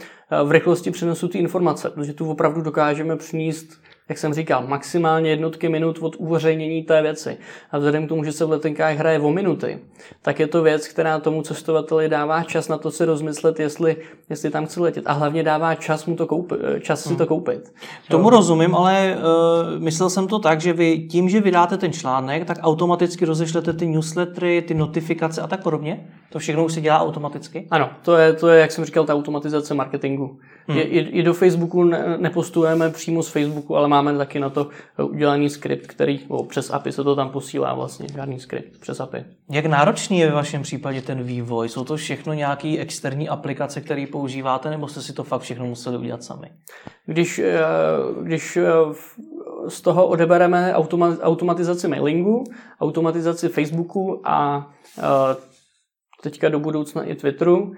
[SPEAKER 2] v rychlosti přenosu ty informace, protože tu opravdu dokážeme přinést jak jsem říkal, maximálně jednotky minut od uveřejnění té věci. A vzhledem k tomu, že se v letenkách hraje o minuty, tak je to věc, která tomu cestovateli dává čas na to si rozmyslet, jestli, jestli tam chce letět. A hlavně dává čas mu to koupit, čas si to hmm. koupit.
[SPEAKER 1] Tomu rozumím, ale uh, myslel jsem to tak, že vy tím, že vydáte ten článek, tak automaticky rozešlete ty newslettery, ty notifikace a tak podobně? To všechno už se dělá automaticky?
[SPEAKER 2] Ano, to je, to je jak jsem říkal, ta automatizace marketingu. Hmm. I, i do Facebooku ne, nepostujeme přímo z Facebooku, ale máme taky na to udělaný skript, který o, přes API se to tam posílá vlastně, žádný skript přes API.
[SPEAKER 1] Jak náročný je ve vašem případě ten vývoj? Jsou to všechno nějaké externí aplikace, které používáte, nebo jste si to fakt všechno museli udělat sami?
[SPEAKER 2] Když, eh, když eh, z toho odebereme automatizaci mailingu, automatizaci Facebooku a eh, teďka do budoucna i Twitteru,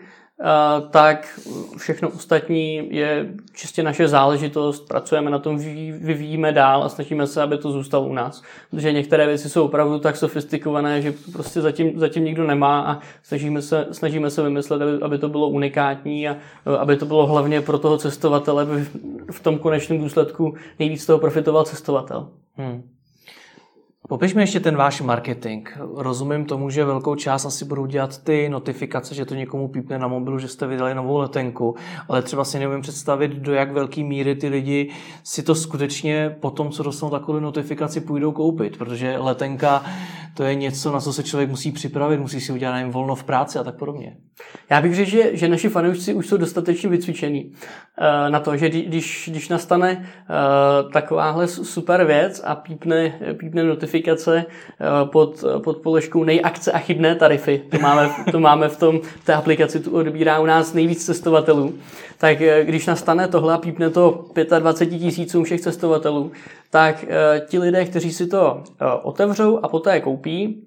[SPEAKER 2] tak všechno ostatní je čistě naše záležitost, pracujeme na tom, vyvíjíme dál a snažíme se, aby to zůstalo u nás. Protože některé věci jsou opravdu tak sofistikované, že prostě zatím, zatím nikdo nemá a snažíme se, snažíme se vymyslet, aby, aby to bylo unikátní a aby to bylo hlavně pro toho cestovatele, aby v tom konečném důsledku nejvíc toho profitoval cestovatel. Hmm.
[SPEAKER 1] Popiš mi ještě ten váš marketing. Rozumím tomu, že velkou část asi budou dělat ty notifikace, že to někomu pípne na mobilu, že jste vydali novou letenku, ale třeba si neumím představit, do jak velké míry ty lidi si to skutečně po tom, co dostanou takovou notifikaci, půjdou koupit, protože letenka to je něco, na co se člověk musí připravit, musí si udělat nevím, volno v práci a tak podobně.
[SPEAKER 2] Já bych řekl, že, že naši fanoušci už jsou dostatečně vycvičení uh, na to, že když, když nastane uh, takováhle super věc a pípne, pípne notifikace uh, pod, pod položkou nejakce a chybné tarify, to máme, to máme v, tom, v té aplikaci, tu odbírá u nás nejvíc cestovatelů, tak když nastane tohle a pípne to 25 tisícům všech cestovatelů, tak ti lidé, kteří si to otevřou a poté koupí,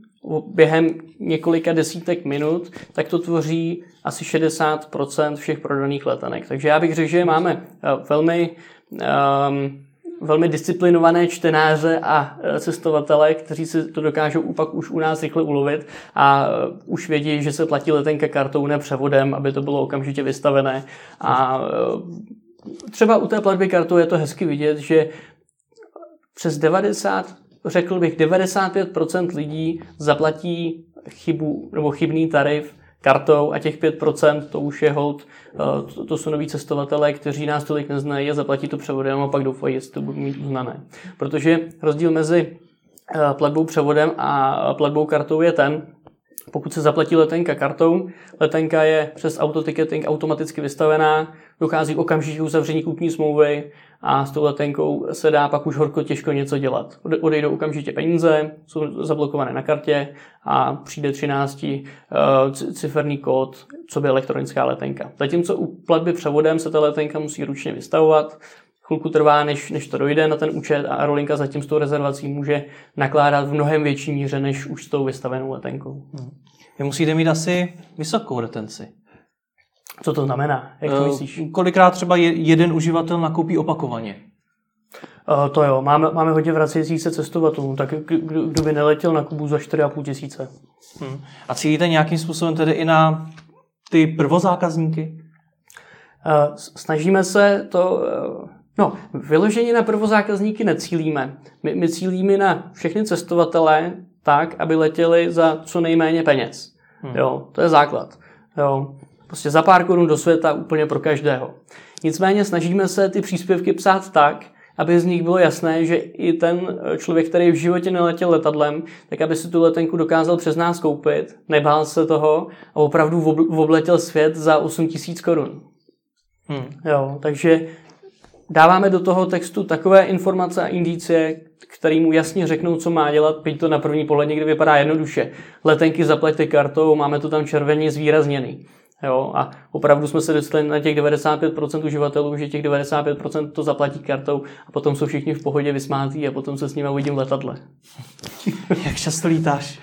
[SPEAKER 2] během několika desítek minut, tak to tvoří asi 60% všech prodaných letenek. Takže já bych řekl, že máme eh, velmi, um, velmi disciplinované čtenáře a eh, cestovatele, kteří si to dokážou pak už u nás rychle ulovit a eh, už vědí, že se platí letenka kartou, ne převodem, aby to bylo okamžitě vystavené. A třeba u té platby kartou je to hezky vidět, že přes 90 řekl bych, 95% lidí zaplatí chybu nebo chybný tarif kartou a těch 5% to už je hold, eh, to, to jsou noví cestovatelé, kteří nás tolik neznají a zaplatí to převodem a pak doufají, jestli to budou mít uznané. Protože rozdíl mezi eh, platbou převodem a platbou kartou je ten, pokud se zaplatí letenka kartou, letenka je přes autoticketing automaticky vystavená, dochází okamžitě uzavření kupní smlouvy a s tou letenkou se dá pak už horko těžko něco dělat. Odejdou okamžitě peníze, jsou zablokované na kartě a přijde 13 uh, eh, ciferný kód, co by elektronická letenka. Zatímco u platby převodem se ta letenka musí ručně vystavovat, chvilku trvá, než, než to dojde na ten účet a Aerolinka zatím s tou rezervací může nakládat v mnohem větší míře, než už s tou vystavenou letenkou. Hmm.
[SPEAKER 1] Vy musíte mít asi vysokou retenci.
[SPEAKER 2] Co to znamená? Jak to uh, myslíš?
[SPEAKER 1] Kolikrát třeba jeden uživatel nakoupí opakovaně?
[SPEAKER 2] Uh, to jo, máme, máme hodně vracejících se cestovatelů, tak kdo, kdo by neletěl na Kubu za 4,5 tisíce.
[SPEAKER 1] Hmm. A cílíte nějakým způsobem tedy i na ty prvozákazníky?
[SPEAKER 2] Uh, snažíme se to... No, vyloženě na prvozákazníky necílíme. My, my cílíme na všechny cestovatele tak, aby letěli za co nejméně peněz. Hmm. Jo, to je základ. Jo. Prostě za pár korun do světa úplně pro každého. Nicméně snažíme se ty příspěvky psát tak, aby z nich bylo jasné, že i ten člověk, který v životě neletěl letadlem, tak aby si tu letenku dokázal přes nás koupit, nebál se toho a opravdu obletěl svět za 8 tisíc korun. Hmm. Jo, takže dáváme do toho textu takové informace a indicie, který mu jasně řeknou, co má dělat, byť to na první pohled někdy vypadá jednoduše. Letenky zaplaťte kartou, máme to tam červeně zvýrazněný. Jo, a opravdu jsme se dostali na těch 95% uživatelů, že těch 95% to zaplatí kartou a potom jsou všichni v pohodě vysmátí a potom se s nimi uvidím v letadle.
[SPEAKER 1] Jak často lítáš?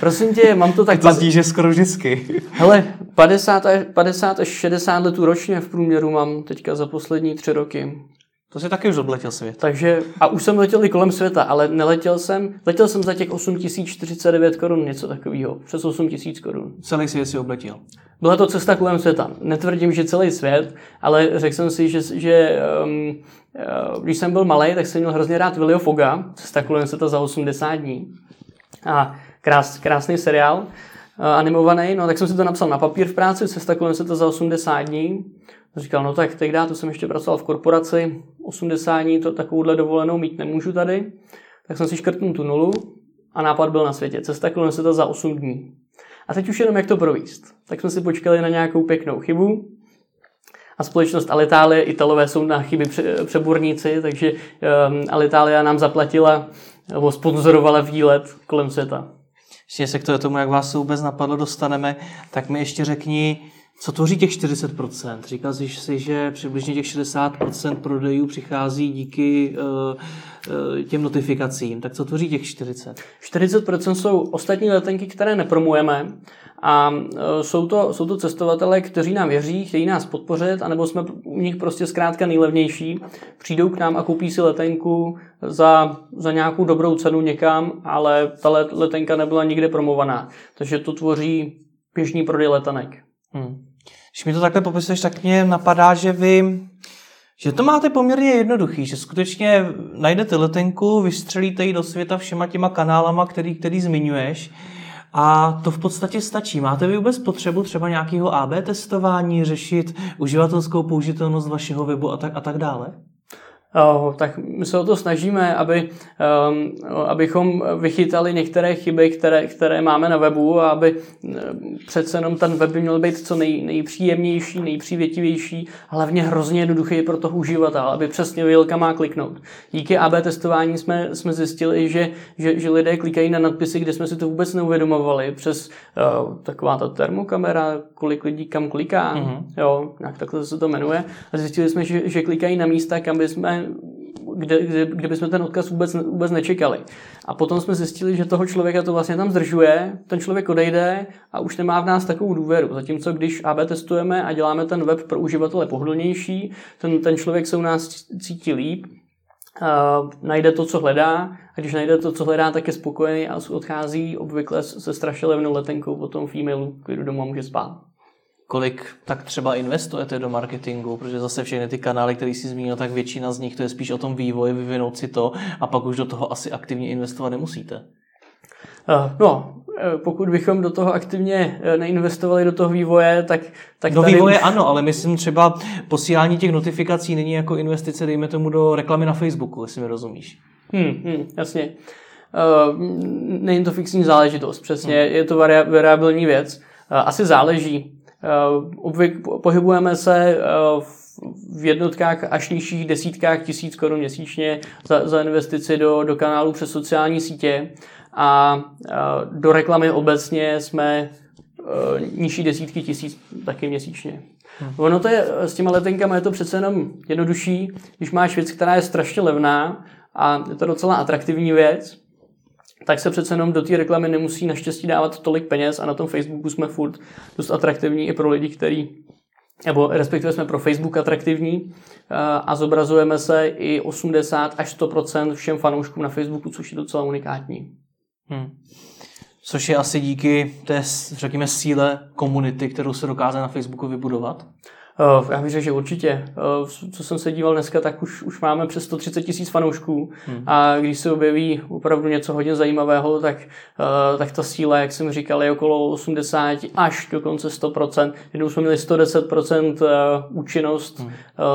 [SPEAKER 2] Prosím tě, mám to tak...
[SPEAKER 1] Ty že skoro vždycky.
[SPEAKER 2] Hele, 50 až, 50 až 60 letů ročně v průměru mám teďka za poslední tři roky.
[SPEAKER 1] To si taky už odletěl svět.
[SPEAKER 2] Takže, a už jsem letěl i kolem světa, ale neletěl jsem, letěl jsem za těch 8049 korun, něco takového, přes 8000 korun.
[SPEAKER 1] Celý svět si obletěl.
[SPEAKER 2] Byla to cesta kolem světa. Netvrdím, že celý svět, ale řekl jsem si, že, že um, když jsem byl malý, tak jsem měl hrozně rád Willio Foga, cesta kolem světa za 80 dní. A krás, krásný seriál, uh, animovaný, no tak jsem si to napsal na papír v práci, cesta kolem světa za 80 dní. Říkal, no tak teď to jsem ještě pracoval v korporaci, 80 dní to takovouhle dovolenou mít nemůžu tady, tak jsem si škrtnul tu nulu a nápad byl na světě. Cesta kolem světa za 8 dní. A teď už jenom jak to províst. Tak jsme si počkali na nějakou pěknou chybu, a společnost Alitalia, Italové jsou na chyby přeborníci, takže um, Alitalia nám zaplatila nebo sponzorovala výlet kolem světa.
[SPEAKER 1] Ještě se k tomu, jak vás vůbec napadlo, dostaneme, tak mi ještě řekni, co tvoří těch 40%? Říkal jsi si, že přibližně těch 60% prodejů přichází díky uh, těm notifikacím. Tak co tvoří těch 40%?
[SPEAKER 2] 40% jsou ostatní letenky, které nepromujeme A jsou to, jsou to cestovatelé, kteří nám věří, chtějí nás podpořit, anebo jsme u nich prostě zkrátka nejlevnější. Přijdou k nám a koupí si letenku za, za nějakou dobrou cenu někam, ale ta letenka nebyla nikde promovaná. Takže to tvoří běžný prodej letenek. Hmm.
[SPEAKER 1] Když mi to takhle popisuješ, tak mě napadá, že vy že to máte poměrně jednoduchý, že skutečně najdete letenku, vystřelíte ji do světa všema těma kanálama, který, který zmiňuješ a to v podstatě stačí. Máte vy vůbec potřebu třeba nějakého AB testování, řešit uživatelskou použitelnost vašeho webu a tak, a tak dále?
[SPEAKER 2] Oh, tak my se o to snažíme, aby, um, abychom vychytali některé chyby, které, které máme na webu a aby um, přece jenom ten web by měl být co nej, nejpříjemnější, nejpřívětivější, hlavně hrozně jednoduchý pro toho uživatele, aby přesně věděl, kam má kliknout. Díky AB testování jsme, jsme zjistili, že, že, že lidé klikají na nadpisy, kde jsme si to vůbec neuvědomovali, přes uh, taková ta termokamera, kolik lidí kam kliká, mm-hmm. jo, jak takhle se to jmenuje, a zjistili jsme, že, že klikají na místa, kam by jsme kde, kde, kde bychom ten odkaz vůbec, vůbec nečekali. A potom jsme zjistili, že toho člověka to vlastně tam zdržuje, ten člověk odejde a už nemá v nás takovou důvěru. Zatímco když AB testujeme a děláme ten web pro uživatele pohodlnější, ten, ten člověk se u nás cítí líp, Uh, najde to, co hledá a když najde to, co hledá, tak je spokojený a odchází obvykle se strašně levnou letenkou potom v e-mailu, který doma může spát
[SPEAKER 1] kolik tak třeba investujete do marketingu, protože zase všechny ty kanály, které si zmínil, tak většina z nich to je spíš o tom vývoji, vyvinout si to a pak už do toho asi aktivně investovat nemusíte.
[SPEAKER 2] Eh, no, eh, pokud bychom do toho aktivně eh, neinvestovali do toho vývoje, tak... tak
[SPEAKER 1] do vývoje už... ano, ale myslím třeba posílání těch notifikací není jako investice, dejme tomu, do reklamy na Facebooku, jestli mi rozumíš.
[SPEAKER 2] Hmm, hmm, jasně. Uh, není to fixní záležitost, přesně, hmm. je to variabilní věc. Uh, asi záleží. Eh, obvyk, pohybujeme se eh, v jednotkách až nižších desítkách tisíc korun měsíčně za, za investici do, do kanálu přes sociální sítě a eh, do reklamy obecně jsme nižší desítky tisíc taky měsíčně. Hmm. Ono to je, s těma letenkami je to přece jenom jednodušší, když máš věc, která je strašně levná a je to docela atraktivní věc, tak se přece jenom do té reklamy nemusí naštěstí dávat tolik peněz a na tom Facebooku jsme furt dost atraktivní i pro lidi, kteří nebo respektive jsme pro Facebook atraktivní eh, a zobrazujeme se i 80 až 100% všem fanouškům na Facebooku, což je docela unikátní. Hmm.
[SPEAKER 1] Což je asi díky té, řekněme, síle komunity, kterou se dokáže na Facebooku vybudovat?
[SPEAKER 2] Uh, já bych řekl, že určitě. Uh, co jsem se díval dneska, tak už, už máme přes 130 tisíc fanoušků hmm. a když se objeví opravdu něco hodně zajímavého, tak, uh, tak ta síla, jak jsem říkal, je okolo 80 až dokonce 100%. Jednou jsme měli 110% účinnost hmm.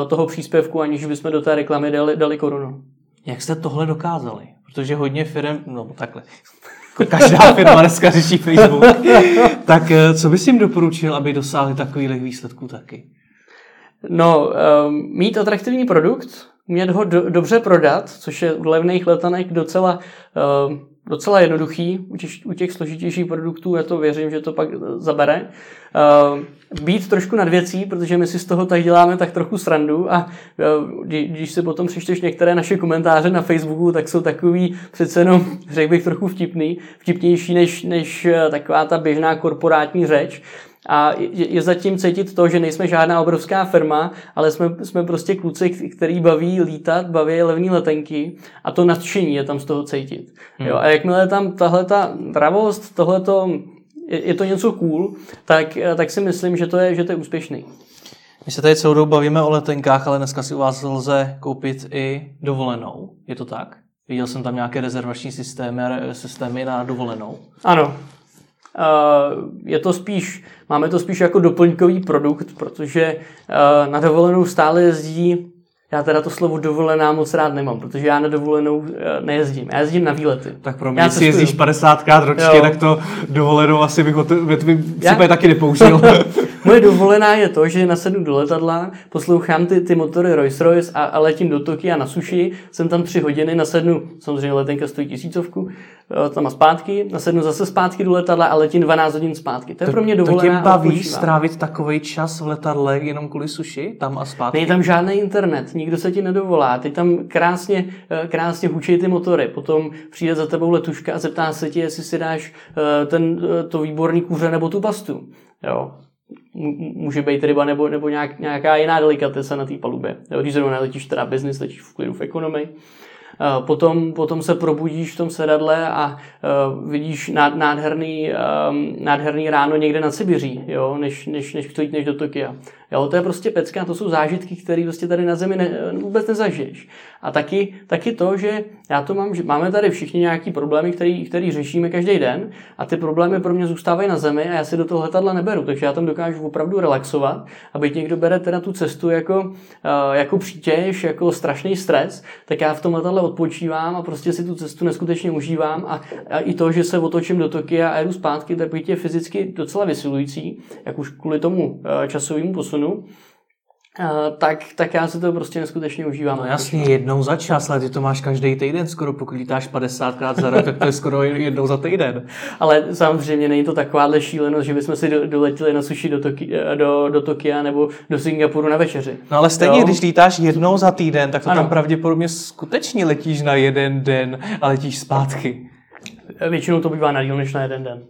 [SPEAKER 2] toho příspěvku, aniž bychom do té reklamy dali, dali korunu.
[SPEAKER 1] Jak jste tohle dokázali? Protože hodně firm, no takhle, každá firma dneska řeší Facebook. tak co bys jim doporučil, aby dosáhli takových výsledků taky?
[SPEAKER 2] No, um, mít atraktivní produkt, umět ho do, dobře prodat, což je u levných letanek docela, um, docela jednoduchý. U těch, u těch složitějších produktů já to věřím, že to pak zabere. Um, být trošku nad věcí, protože my si z toho tak děláme tak trochu srandu a uh, když si potom přečteš některé naše komentáře na Facebooku, tak jsou takový přece jenom, řekl bych, trochu vtipný, vtipnější než, než uh, taková ta běžná korporátní řeč. A je, je zatím cítit to, že nejsme žádná obrovská firma, ale jsme, jsme prostě kluci, který baví lítat, baví levné letenky a to nadšení je tam z toho cítit. Hmm. Jo, a jakmile tam tahle ta dravost, tohleto, je, je to něco cool, tak, tak si myslím, že to je, že to je úspěšný.
[SPEAKER 1] My se tady celou dobu bavíme o letenkách, ale dneska si u vás lze koupit i dovolenou. Je to tak? Viděl jsem tam nějaké rezervační systémy, systémy na dovolenou.
[SPEAKER 2] Ano, je to spíš, máme to spíš jako doplňkový produkt, protože na dovolenou stále jezdí já teda to slovo dovolená moc rád nemám, protože já na dovolenou nejezdím. Já jezdím na výlety.
[SPEAKER 1] Tak pro mě, si jezdíš 50krát ročně, jo. tak to dovolenou asi bych ve tvým já... taky nepoužil.
[SPEAKER 2] Moje dovolená je to, že nasednu do letadla, poslouchám ty, ty motory Rolls-Royce a, a letím do Tokia na suši, jsem tam tři hodiny, nasednu, samozřejmě letenka stojí tisícovku, eh, tam a zpátky, nasednu zase zpátky do letadla a letím 12 hodin zpátky. To je to, pro mě dovolená.
[SPEAKER 1] To tě baví strávit takový čas v letadle jenom kvůli suši, tam a zpátky?
[SPEAKER 2] Není tam žádný internet, nikdo se ti nedovolá. Ty tam krásně, eh, krásně hučí ty motory. Potom přijde za tebou letuška a zeptá se ti, jestli si dáš ten, to výborný kůře nebo tu pastu. Jo může být ryba nebo, nebo nějak, nějaká jiná delikatesa na té palubě. Jo, když zrovna letíš teda business, letíš v klidu v ekonomii. Potom, potom se probudíš v tom sedadle a uh, vidíš nádherný, um, nádherný ráno někde na Sibiří, jo, než, než, než než do Tokia. Jo, to je prostě pecka, to jsou zážitky, které prostě tady na zemi ne, vůbec nezažiješ. A taky, taky to, že já to mám, že máme tady všichni nějaký problémy, který, který řešíme každý den a ty problémy pro mě zůstávají na zemi a já si do toho letadla neberu, takže já tam dokážu opravdu relaxovat a byť někdo bere teda tu cestu jako, jako přítěž, jako strašný stres, tak já v tom letadle odpočívám a prostě si tu cestu neskutečně užívám a, a i to, že se otočím do Tokia a jdu zpátky, tak je fyzicky docela vysilující, jak už kvůli tomu časovému posunu, Uh, tak, tak já si to prostě neskutečně užívám.
[SPEAKER 1] No jasně, jednou za čas, ale ty to máš každý týden skoro, pokud lítáš 50krát za rok, tak to je skoro jednou za týden.
[SPEAKER 2] Ale samozřejmě není to takováhle šílenost, že bychom si doletěli na suši do, Toki, do, do Tokia nebo do Singapuru na večeři.
[SPEAKER 1] No ale stejně, jo? když lítáš jednou za týden, tak to ano. tam pravděpodobně skutečně letíš na jeden den a letíš zpátky.
[SPEAKER 2] Většinou to bývá na díl než na jeden den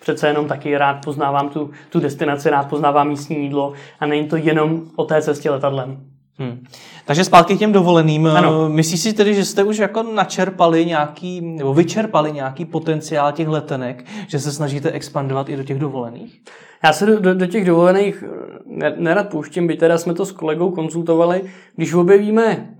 [SPEAKER 2] přece jenom taky rád poznávám tu, tu destinaci, rád poznávám místní jídlo a není to jenom o té cestě letadlem.
[SPEAKER 1] Hmm. Takže zpátky k těm dovoleným. Ano. Myslíš si tedy, že jste už jako načerpali nějaký, nebo vyčerpali nějaký potenciál těch letenek, že se snažíte expandovat i do těch dovolených?
[SPEAKER 2] Já se do, do, do těch dovolených nerad pouštím, by teda jsme to s kolegou konzultovali. Když objevíme Eh,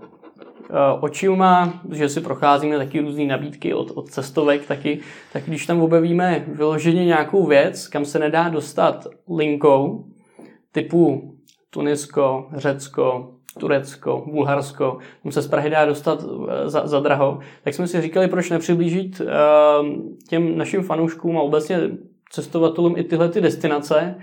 [SPEAKER 2] očima, že si procházíme taky různé nabídky od, od cestovek, taky, tak když tam objevíme vyloženě nějakou věc, kam se nedá dostat linkou, typu Tunisko, Řecko, Turecko, Bulharsko, tam se z Prahy dá dostat eh, za, za draho, tak jsme si říkali, proč nepřiblížit uh, těm našim fanouškům a obecně cestovatelům i tyhle ty destinace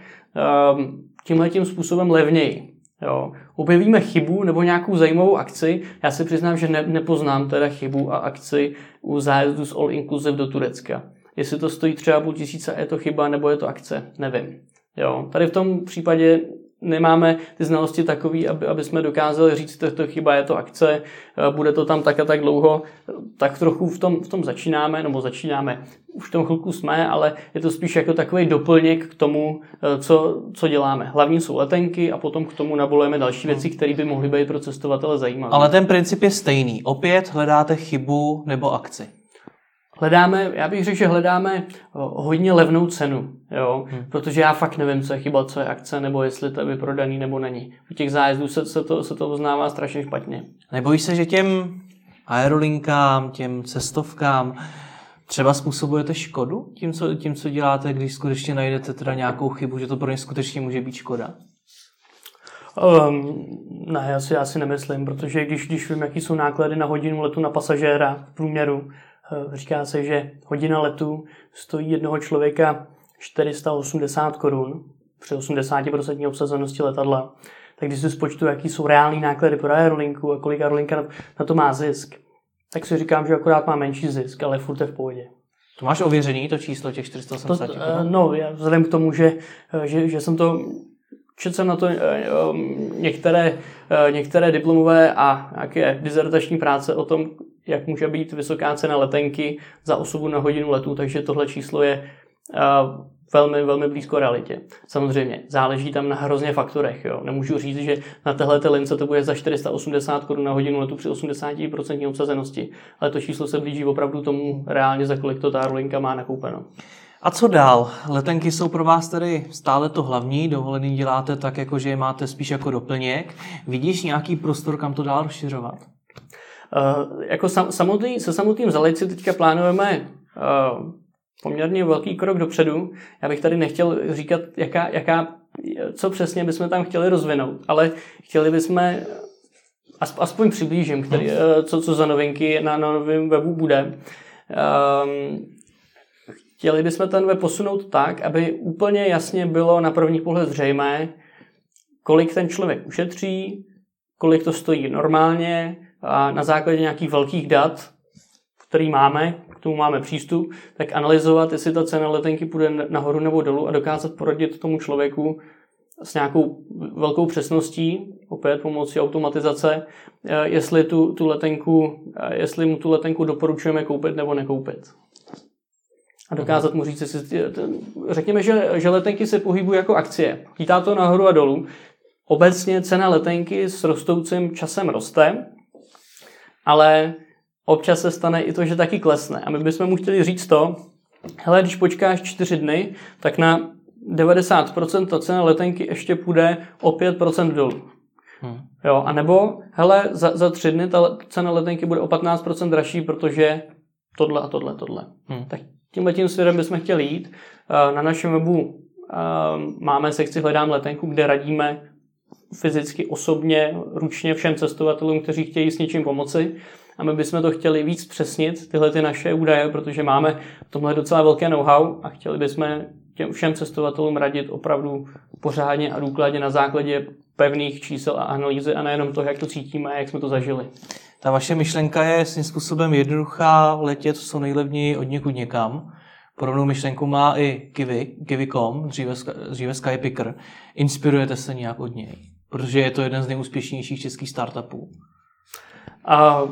[SPEAKER 2] tímhle tím způsobem levněji. Jo. Objevíme chybu nebo nějakou zajímavou akci. Já si přiznám, že ne, nepoznám teda chybu a akci u zájezdu z All Inclusive do Turecka. Jestli to stojí třeba půl tisíce, je to chyba nebo je to akce, nevím. Jo. Tady v tom případě nemáme ty znalosti takový, aby, aby jsme dokázali říct, že to chyba je to akce, eh, bude to tam tak a tak dlouho, tak trochu v tom, v tom začínáme, nebo začínáme, už v tom chvilku jsme, ale je to spíš jako takový doplněk k tomu, eh, co, co děláme. Hlavní jsou letenky a potom k tomu nabolujeme další věci, které by mohly být pro cestovatele zajímavé.
[SPEAKER 1] Ale ten princip je stejný. Opět hledáte chybu nebo akci.
[SPEAKER 2] Hledáme, já bych řekl, že hledáme hodně levnou cenu, jo? Hmm. protože já fakt nevím, co je chyba, co je akce, nebo jestli to je vyprodaný nebo není. U těch zájezdů se, se, to, se to uznává strašně špatně.
[SPEAKER 1] Nebojíš se, že těm aerolinkám, těm cestovkám třeba způsobujete škodu tím, co, tím, co děláte, když skutečně najdete teda nějakou chybu, že to pro ně skutečně může být škoda?
[SPEAKER 2] Um, ne, já si, já si nemyslím, protože když, když vím, jaký jsou náklady na hodinu letu na pasažéra v průměru, říká se, že hodina letu stojí jednoho člověka 480 korun při 80% obsazenosti letadla. Tak když si spočtu, jaký jsou reální náklady pro aerolinku a kolik aerolinka na to má zisk, tak si říkám, že akorát má menší zisk, ale furt je v pohodě.
[SPEAKER 1] To máš ověřený, to číslo těch 480 to,
[SPEAKER 2] korun? Eh, no, já vzhledem k tomu, že, eh, že, že jsem to Četl jsem na to některé, některé diplomové a nějaké dizertační práce o tom, jak může být vysoká cena letenky za osobu na hodinu letu, takže tohle číslo je uh, velmi, velmi blízko realitě. Samozřejmě, záleží tam na hrozně faktorech. Jo. Nemůžu říct, že na téhle lince to bude za 480 korun na hodinu letu při 80% obsazenosti, ale to číslo se blíží opravdu tomu reálně, za kolik to ta linka má nakoupeno.
[SPEAKER 1] A co dál? Letenky jsou pro vás tedy stále to hlavní, dovolený děláte tak, jako že je máte spíš jako doplněk. Vidíš nějaký prostor, kam to dál rozšiřovat?
[SPEAKER 2] Uh, jako sam, samotný, se samotným zalejci teďka plánujeme uh, poměrně velký krok dopředu. Já bych tady nechtěl říkat, jaká, jaká, co přesně bychom tam chtěli rozvinout, ale chtěli bychom, aspoň přiblížím, který, uh, co, co za novinky na, na novém webu bude. Um, chtěli bychom ten web posunout tak, aby úplně jasně bylo na první pohled zřejmé, kolik ten člověk ušetří, kolik to stojí normálně, a na základě nějakých velkých dat, který máme, k tomu máme přístup, tak analyzovat, jestli ta cena letenky půjde nahoru nebo dolů a dokázat poradit tomu člověku s nějakou velkou přesností, opět pomocí automatizace, eh, jestli tu, tu letenku, eh, jestli mu tu letenku doporučujeme koupit nebo nekoupit. A dokázat mu říct, jestli, řekněme, že, že letenky se pohybují jako akcie. Chítá to nahoru a dolů. Obecně cena letenky s rostoucím časem roste, ale občas se stane i to, že taky klesne. A my bychom mu chtěli říct to, hele, když počkáš čtyři dny, tak na 90% ta cena letenky ještě půjde o 5% dolů. Hmm. Jo, a nebo, hele, za, za tři dny ta cena letenky bude o 15% dražší, protože tohle a tohle, tohle. Hmm. Tak tímhle tím světem bychom chtěli jít. Eh, na našem webu eh, máme sekci Hledám letenku, kde radíme fyzicky, osobně, ručně všem cestovatelům, kteří chtějí s něčím pomoci. A my bychom to chtěli víc přesnit, tyhle ty naše údaje, protože máme v tomhle docela velké know-how a chtěli bychom těm všem cestovatelům radit opravdu pořádně a důkladně na základě pevných čísel a analýzy a nejenom toho, jak to cítíme a jak jsme to zažili.
[SPEAKER 1] Ta vaše myšlenka je svým způsobem jednoduchá letět co nejlevněji od někud někam. Podobnou myšlenku má i Kiwi, Kiwi.com, dříve, dříve Skypicker. Inspirujete se nějak od něj? Protože je to jeden z nejúspěšnějších českých startupů.
[SPEAKER 2] A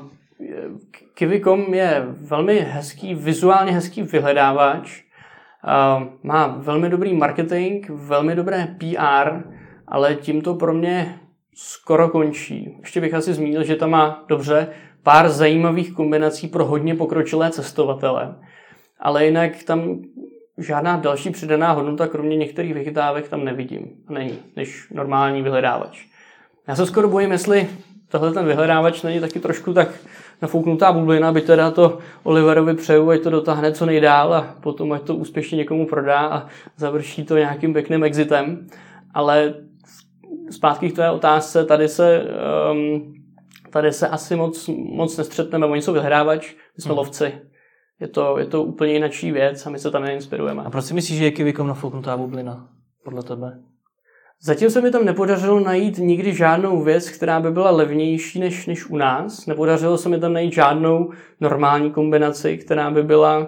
[SPEAKER 2] Kiwi.com je velmi hezký, vizuálně hezký vyhledávač. Má velmi dobrý marketing, velmi dobré PR, ale tím to pro mě skoro končí. Ještě bych asi zmínil, že tam má dobře pár zajímavých kombinací pro hodně pokročilé cestovatele. Ale jinak tam žádná další přidaná hodnota, kromě některých vychytávek, tam nevidím. Není, než normální vyhledávač. Já se skoro bojím, jestli tohle ten vyhledávač není taky trošku tak nafouknutá bublina, by teda to Oliverovi přeju, ať to dotáhne co nejdál a potom ať to úspěšně někomu prodá a završí to nějakým pěkným exitem. Ale zpátky k té otázce, tady se, um, tady se asi moc, moc nestřetneme, oni jsou vyhrávač, my jsme hmm. lovci. Je to, je to úplně jináčí věc a my se tam neinspirujeme.
[SPEAKER 1] A proč si myslíš, že je kivikom nafouknutá bublina, podle tebe?
[SPEAKER 2] Zatím se mi tam nepodařilo najít nikdy žádnou věc, která by byla levnější než, než u nás. Nepodařilo se mi tam najít žádnou normální kombinaci, která by byla uh,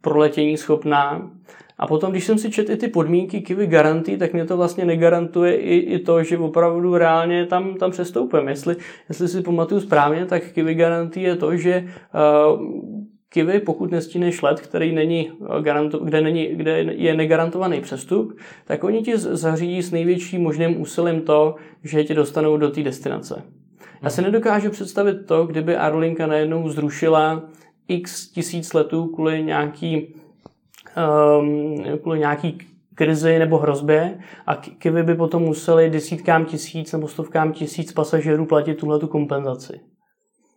[SPEAKER 2] proletění schopná. A potom, když jsem si četl i ty podmínky Kiwi garantí, tak mě to vlastně negarantuje i, i to, že opravdu reálně tam, tam přestoupím. Jestli, jestli si pamatuju správně, tak Kiwi garantí je to, že uh, Kiwi, pokud nestíneš let, který není garanto, kde, není, kde je negarantovaný přestup, tak oni ti zařídí s největším možným úsilím to, že tě dostanou do té destinace. Já si nedokážu představit to, kdyby Arlinka najednou zrušila x tisíc letů kvůli nějaký kvůli nějaký krizi nebo hrozbě a Kivy by potom museli desítkám tisíc nebo stovkám tisíc pasažérů platit tuhle tu kompenzaci.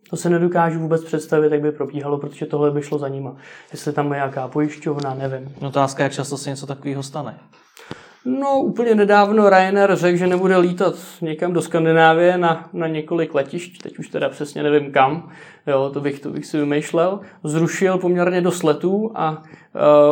[SPEAKER 2] To se nedokážu vůbec představit, jak by probíhalo, protože tohle by šlo za nima. Jestli tam je nějaká pojišťovna, nevím.
[SPEAKER 1] No otázka, jak často se něco takového stane.
[SPEAKER 2] No, úplně nedávno Ryanair řekl, že nebude lítat někam do Skandinávie na, na několik letišť, teď už teda přesně nevím kam, jo, to bych, to bych si vymýšlel. Zrušil poměrně dost letů a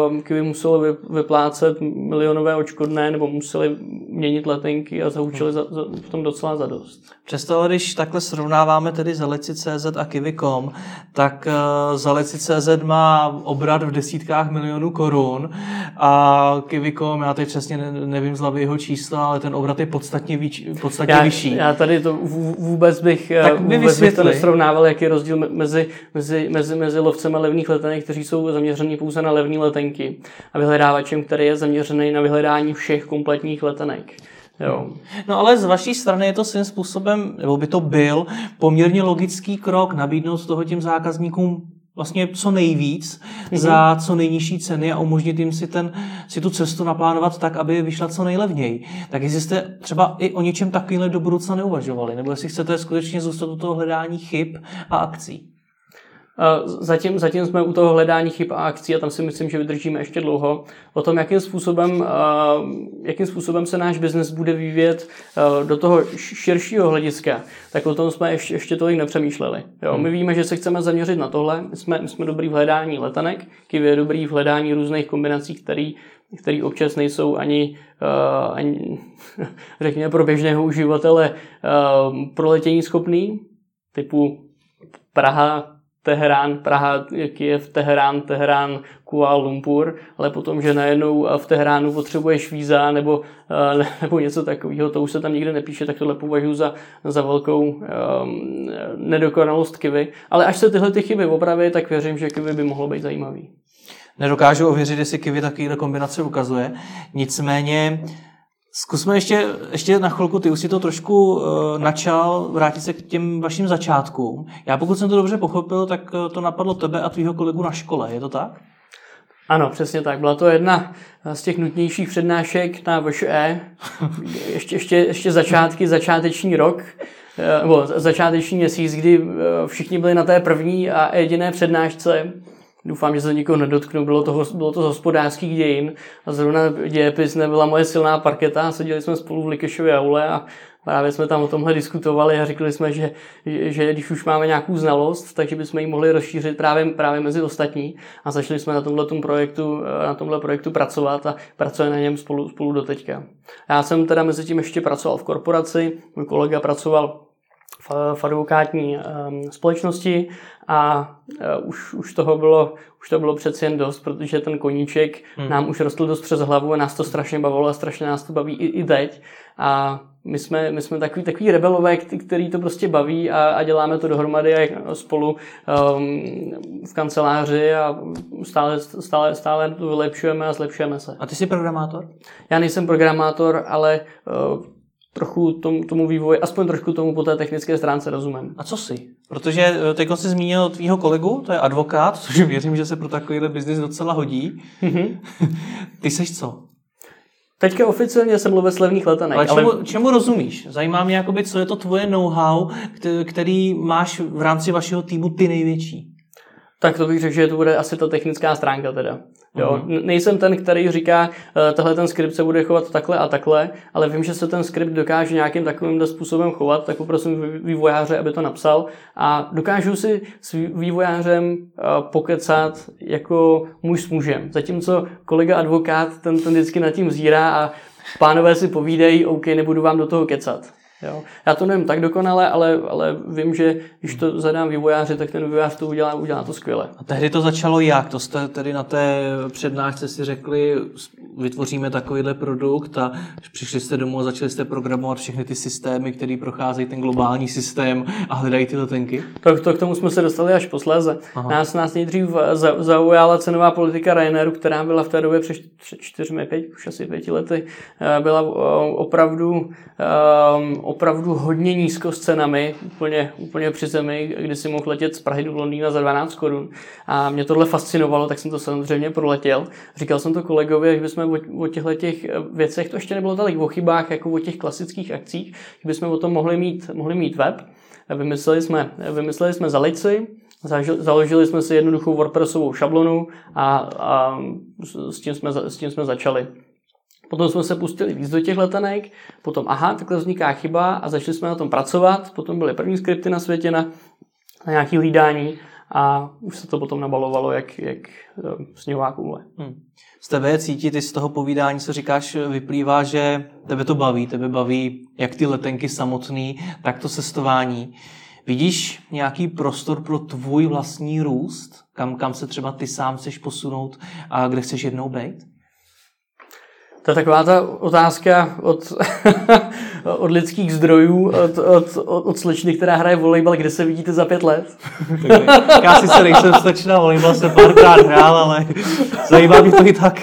[SPEAKER 2] um, kdyby museli vyplácet milionové očkodné nebo museli měnit letenky a zaučili za, za, v tom docela za dost.
[SPEAKER 1] Přesto když takhle srovnáváme tedy Zaleci.cz a Kiwi.com, tak uh, Zaleci.cz má obrat v desítkách milionů korun a Kiwi.com, já teď přesně nevím z hlavy jeho čísla, ale ten obrat je podstatně, víč, podstatně
[SPEAKER 2] já,
[SPEAKER 1] vyšší.
[SPEAKER 2] Já tady to vůbec bych, tak vůbec bych to nesrovnával, jaký je rozdíl mezi, mezi, mezi, mezi lovcem levných letenek, kteří jsou zaměření pouze na levné letenky a vyhledávačem, který je zaměřený na vyhledání všech kompletních letenek. Jo.
[SPEAKER 1] No ale z vaší strany je to svým způsobem, nebo by to byl poměrně logický krok nabídnout toho těm zákazníkům vlastně co nejvíc mm-hmm. za co nejnižší ceny a umožnit jim si, ten, si tu cestu naplánovat tak, aby vyšla co nejlevněji. Tak jestli jste třeba i o něčem takovým do budoucna neuvažovali, nebo jestli chcete skutečně zůstat u toho hledání chyb a akcí.
[SPEAKER 2] Zatím, zatím jsme u toho hledání chyb a akcí a tam si myslím, že vydržíme ještě dlouho. O tom, jakým způsobem, jakým způsobem se náš biznes bude vyvíjet do toho širšího hlediska, tak o tom jsme ještě, ještě tolik nepřemýšleli. Jo, my víme, že se chceme zaměřit na tohle. My jsme, my jsme dobrý v hledání letanek, Kiwi je dobrý v hledání různých kombinací, který který občas nejsou ani, uh, ani řekněme, pro běžného uživatele uh, proletění schopný, typu Praha, Teherán, Praha, Kiev, Teherán, Teherán, Kuala Lumpur, ale potom, že najednou v Teheránu potřebuješ víza nebo, nebo něco takového, to už se tam nikde nepíše, tak tohle považuji za, za velkou um, nedokonalost Kivy. Ale až se tyhle ty chyby opraví, tak věřím, že Kivy by mohlo být zajímavý.
[SPEAKER 1] Nedokážu ověřit, jestli Kivy takovýhle kombinace ukazuje. Nicméně Zkusme ještě, ještě na chvilku, ty už si to trošku uh, načal, vrátit se k těm vašim začátkům. Já pokud jsem to dobře pochopil, tak eh, to napadlo tebe a tvýho kolegu na škole, je to tak?
[SPEAKER 2] Ano, přesně tak. Byla to jedna z těch nutnějších přednášek na VŠE. Ještě, ještě, ještě začátky, začáteční rok, eh, nebo začáteční měsíc, kdy všichni byli na té první a jediné přednášce Doufám, že se nikoho nedotknu. Bylo to, bylo to z hospodářských dějin a zrovna dějepis nebyla moje silná parketa. Seděli jsme spolu v Likešově aule a právě jsme tam o tomhle diskutovali a řekli jsme, že, že když už máme nějakou znalost, takže bychom ji mohli rozšířit právě, právě mezi ostatní a začali jsme na tomhle projektu, na tomhle projektu pracovat a pracujeme na něm spolu, spolu do teďka. Já jsem teda mezi tím ještě pracoval v korporaci, můj kolega pracoval v advokátní um, společnosti a uh, už, už, toho bylo, už to bylo přeci jen dost, protože ten koníček hmm. nám už rostl dost přes hlavu a nás to strašně bavilo a strašně nás to baví i, i teď. A my jsme, my jsme takový, takový rebelové, který to prostě baví a, a děláme to dohromady a spolu um, v kanceláři a stále, stále, stále to vylepšujeme a zlepšujeme se.
[SPEAKER 1] A ty jsi programátor?
[SPEAKER 2] Já nejsem programátor, ale uh, trochu tomu, tomu vývoji, aspoň trošku tomu po té technické stránce rozumím.
[SPEAKER 1] A co si? Protože eh, teď jsi zmínil tvýho kolegu, to je advokát, což věřím, že se pro takovýhle biznis docela hodí. Mm-hmm. Ty seš co?
[SPEAKER 2] Teďka oficiálně jsem mluvil levných letenek.
[SPEAKER 1] Ale čemu, ale... čemu rozumíš? Zajímá mě, jakoby, co je to tvoje know-how, který máš v rámci vašeho týmu ty největší.
[SPEAKER 2] Tak to bych řekl, že to bude asi ta technická stránka teda. Jo, mm-hmm. Nejsem ten, který říká, uh, tahle ten skript se bude chovat takhle a takhle, ale vím, že se ten skript dokáže nějakým takovým způsobem chovat, tak poprosím vývojáře, aby to napsal a dokážu si s vývojářem uh, pokecat jako muž s mužem. Zatímco kolega advokát, ten, ten vždycky nad tím zírá a pánové si povídají, OK, nebudu vám do toho kecat. Jo. Já to nevím tak dokonale, ale, ale vím, že když to zadám vývojáři, tak ten vývojář to udělá, udělá to skvěle.
[SPEAKER 1] A tehdy to začalo jak? To jste tedy na té přednášce si řekli, vytvoříme takovýhle produkt a přišli jste domů a začali jste programovat všechny ty systémy, které procházejí ten globální systém a hledají ty letenky?
[SPEAKER 2] To, to k tomu jsme se dostali až posléze. Nás, nás nejdřív zaujala cenová politika Ryanairu, která byla v té době před čtyřmi, pět, už asi pěti lety, eh, byla eh, opravdu um, opravdu hodně nízko s cenami, úplně, úplně při zemi, kdy si mohl letět z Prahy do Londýna za 12 korun. A mě tohle fascinovalo, tak jsem to samozřejmě proletěl. Říkal jsem to kolegovi, že bychom o, těchto těch věcech, to ještě nebylo tolik o chybách, jako o těch klasických akcích, že bychom o tom mohli mít, mohli mít web. Vymysleli jsme, vymysleli jsme zalici, Založili jsme si jednoduchou WordPressovou šablonu a, a s, tím jsme, s tím jsme začali. Potom jsme se pustili víc do těch letenek, potom aha, takhle vzniká chyba a začali jsme na tom pracovat, potom byly první skripty na světě na, na nějaké hlídání a už se to potom nabalovalo jak, jak eh, sněhová koule. Hmm.
[SPEAKER 1] Z tebe cítit, i z toho povídání, co říkáš, vyplývá, že tebe to baví, tebe baví jak ty letenky samotný, tak to cestování. Vidíš nějaký prostor pro tvůj vlastní růst, kam, kam se třeba ty sám chceš posunout a kde chceš jednou být?
[SPEAKER 2] To je taková ta otázka od, od lidských zdrojů, od, od, od, od slečny, která hraje volejbal, kde se vidíte za pět let?
[SPEAKER 1] Já si se nejsem slečna, volejbal jsem párkrát hrál, ale zajímá mě to i tak.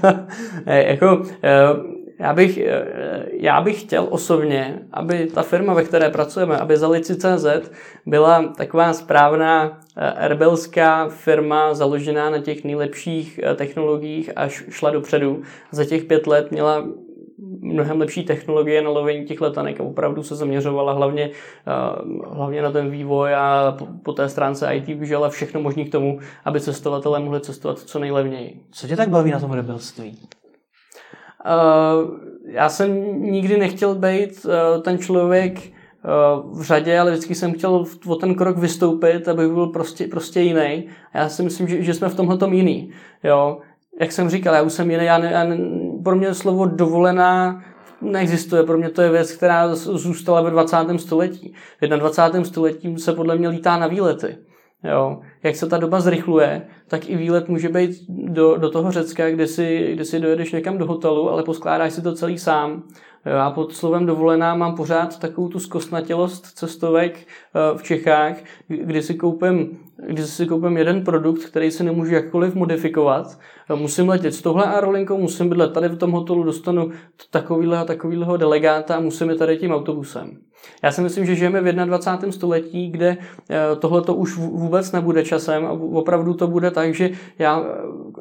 [SPEAKER 2] jako, eh, já bych, eh, já bych chtěl osobně, aby ta firma, ve které pracujeme, aby Zalici.cz byla taková správná eh, rebelská firma založená na těch nejlepších eh, technologiích a šla dopředu. Za těch pět let měla mnohem lepší technologie na lovení těch letanek a opravdu se zaměřovala hlavně, hlavně na ten vývoj a po, po té stránce IT využila všechno možné k tomu, aby cestovatelé mohli cestovat co nejlevněji.
[SPEAKER 1] Co tě tak baví na tom rebelství?
[SPEAKER 2] Uh, já jsem nikdy nechtěl být uh, ten člověk uh, v řadě, ale vždycky jsem chtěl o ten krok vystoupit, aby byl prostě, prostě jiný. A já si myslím, že, že jsme v tomhle tom jiný. Jo? Jak jsem říkal, já už jsem jiný. Já ne, já ne, pro mě slovo dovolená neexistuje. Pro mě to je věc, která zůstala ve 20. století. V 21. století se podle mě lítá na výlety. Jo. Jak se ta doba zrychluje, tak i výlet může být do, do toho Řecka, kde si, kde si dojedeš někam do hotelu, ale poskládáš si to celý sám. Já pod slovem dovolená mám pořád takovou tu zkostnatělost cestovek eh, v Čechách, kdy si koupím, kdy si koupím jeden produkt, který si nemůžu jakkoliv modifikovat. Musím letět s touhle aerolinkou, musím bydlet tady v tom hotelu, dostanu takovýhle a takovýhleho delegáta a musím je tady tím autobusem. Já si myslím, že žijeme v 21. století, kde eh, tohle to už vůbec nebude časem a opravdu to bude tak, že já,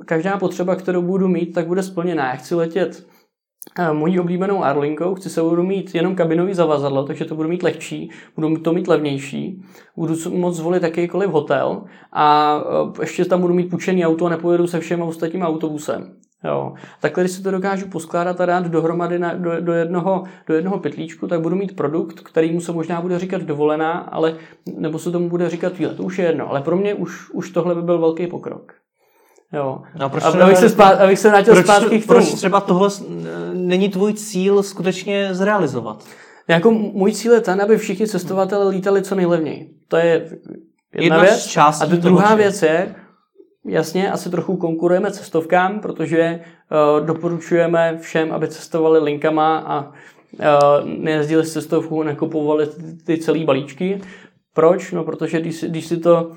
[SPEAKER 2] každá potřeba, kterou budu mít, tak bude splněná. Já chci letět mojí oblíbenou Arlinkou, chci se budu mít jenom kabinový zavazadlo, takže to budu mít lehčí, budu to mít levnější, budu moct zvolit jakýkoliv hotel a eh, ještě tam budu mít půjčený auto a nepojedu se všem ostatním autobusem. Jo. Takhle, když si to dokážu poskládat a dát dohromady na, do, do, jednoho, do jednoho pytlíčku, tak budu mít produkt, kterýmu se možná bude říkat dovolená, ale, nebo se tomu bude říkat výlet. To už je jedno, ale pro mě už, už tohle by byl velký pokrok. Jo.
[SPEAKER 1] No, proč
[SPEAKER 2] a, abych, se spát, abych se vrátil
[SPEAKER 1] proč,
[SPEAKER 2] zpátky k
[SPEAKER 1] tomu. Proč třeba tohle není tvůj cíl skutečně zrealizovat?
[SPEAKER 2] Jako můj cíl je ten, aby všichni cestovatelé lítali co nejlevněji. To je jedna, jedna věc. A druhá věc je, Jasně, asi trochu konkurujeme cestovkám, protože uh, doporučujeme všem, aby cestovali linkama a uh, nejezdili s cestovkou, nekupovali ty, ty celé balíčky. Proč? No, protože když si, když si to uh,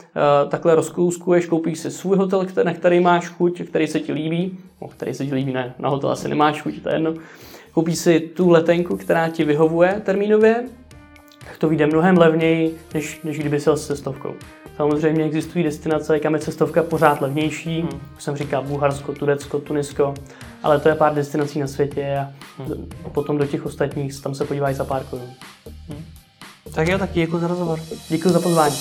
[SPEAKER 2] takhle rozkouskuješ, koupíš si svůj hotel, na který máš chuť, který se ti líbí, no, který se ti líbí, ne, na hotel asi nemáš chuť, to je jedno. Koupíš si tu letenku, která ti vyhovuje termínově, tak to vyjde mnohem levněji, než, než kdyby se s cestovkou. Samozřejmě existují destinace, kam je cestovka pořád levnější. Hmm. Už jsem říkal Bulharsko, Turecko, Tunisko, ale to je pár destinací na světě a hmm. potom do těch ostatních tam se podívají za pár korun. Hmm.
[SPEAKER 1] Tak jo, tak děkuji za rozhovor.
[SPEAKER 2] Děkuji za pozvání.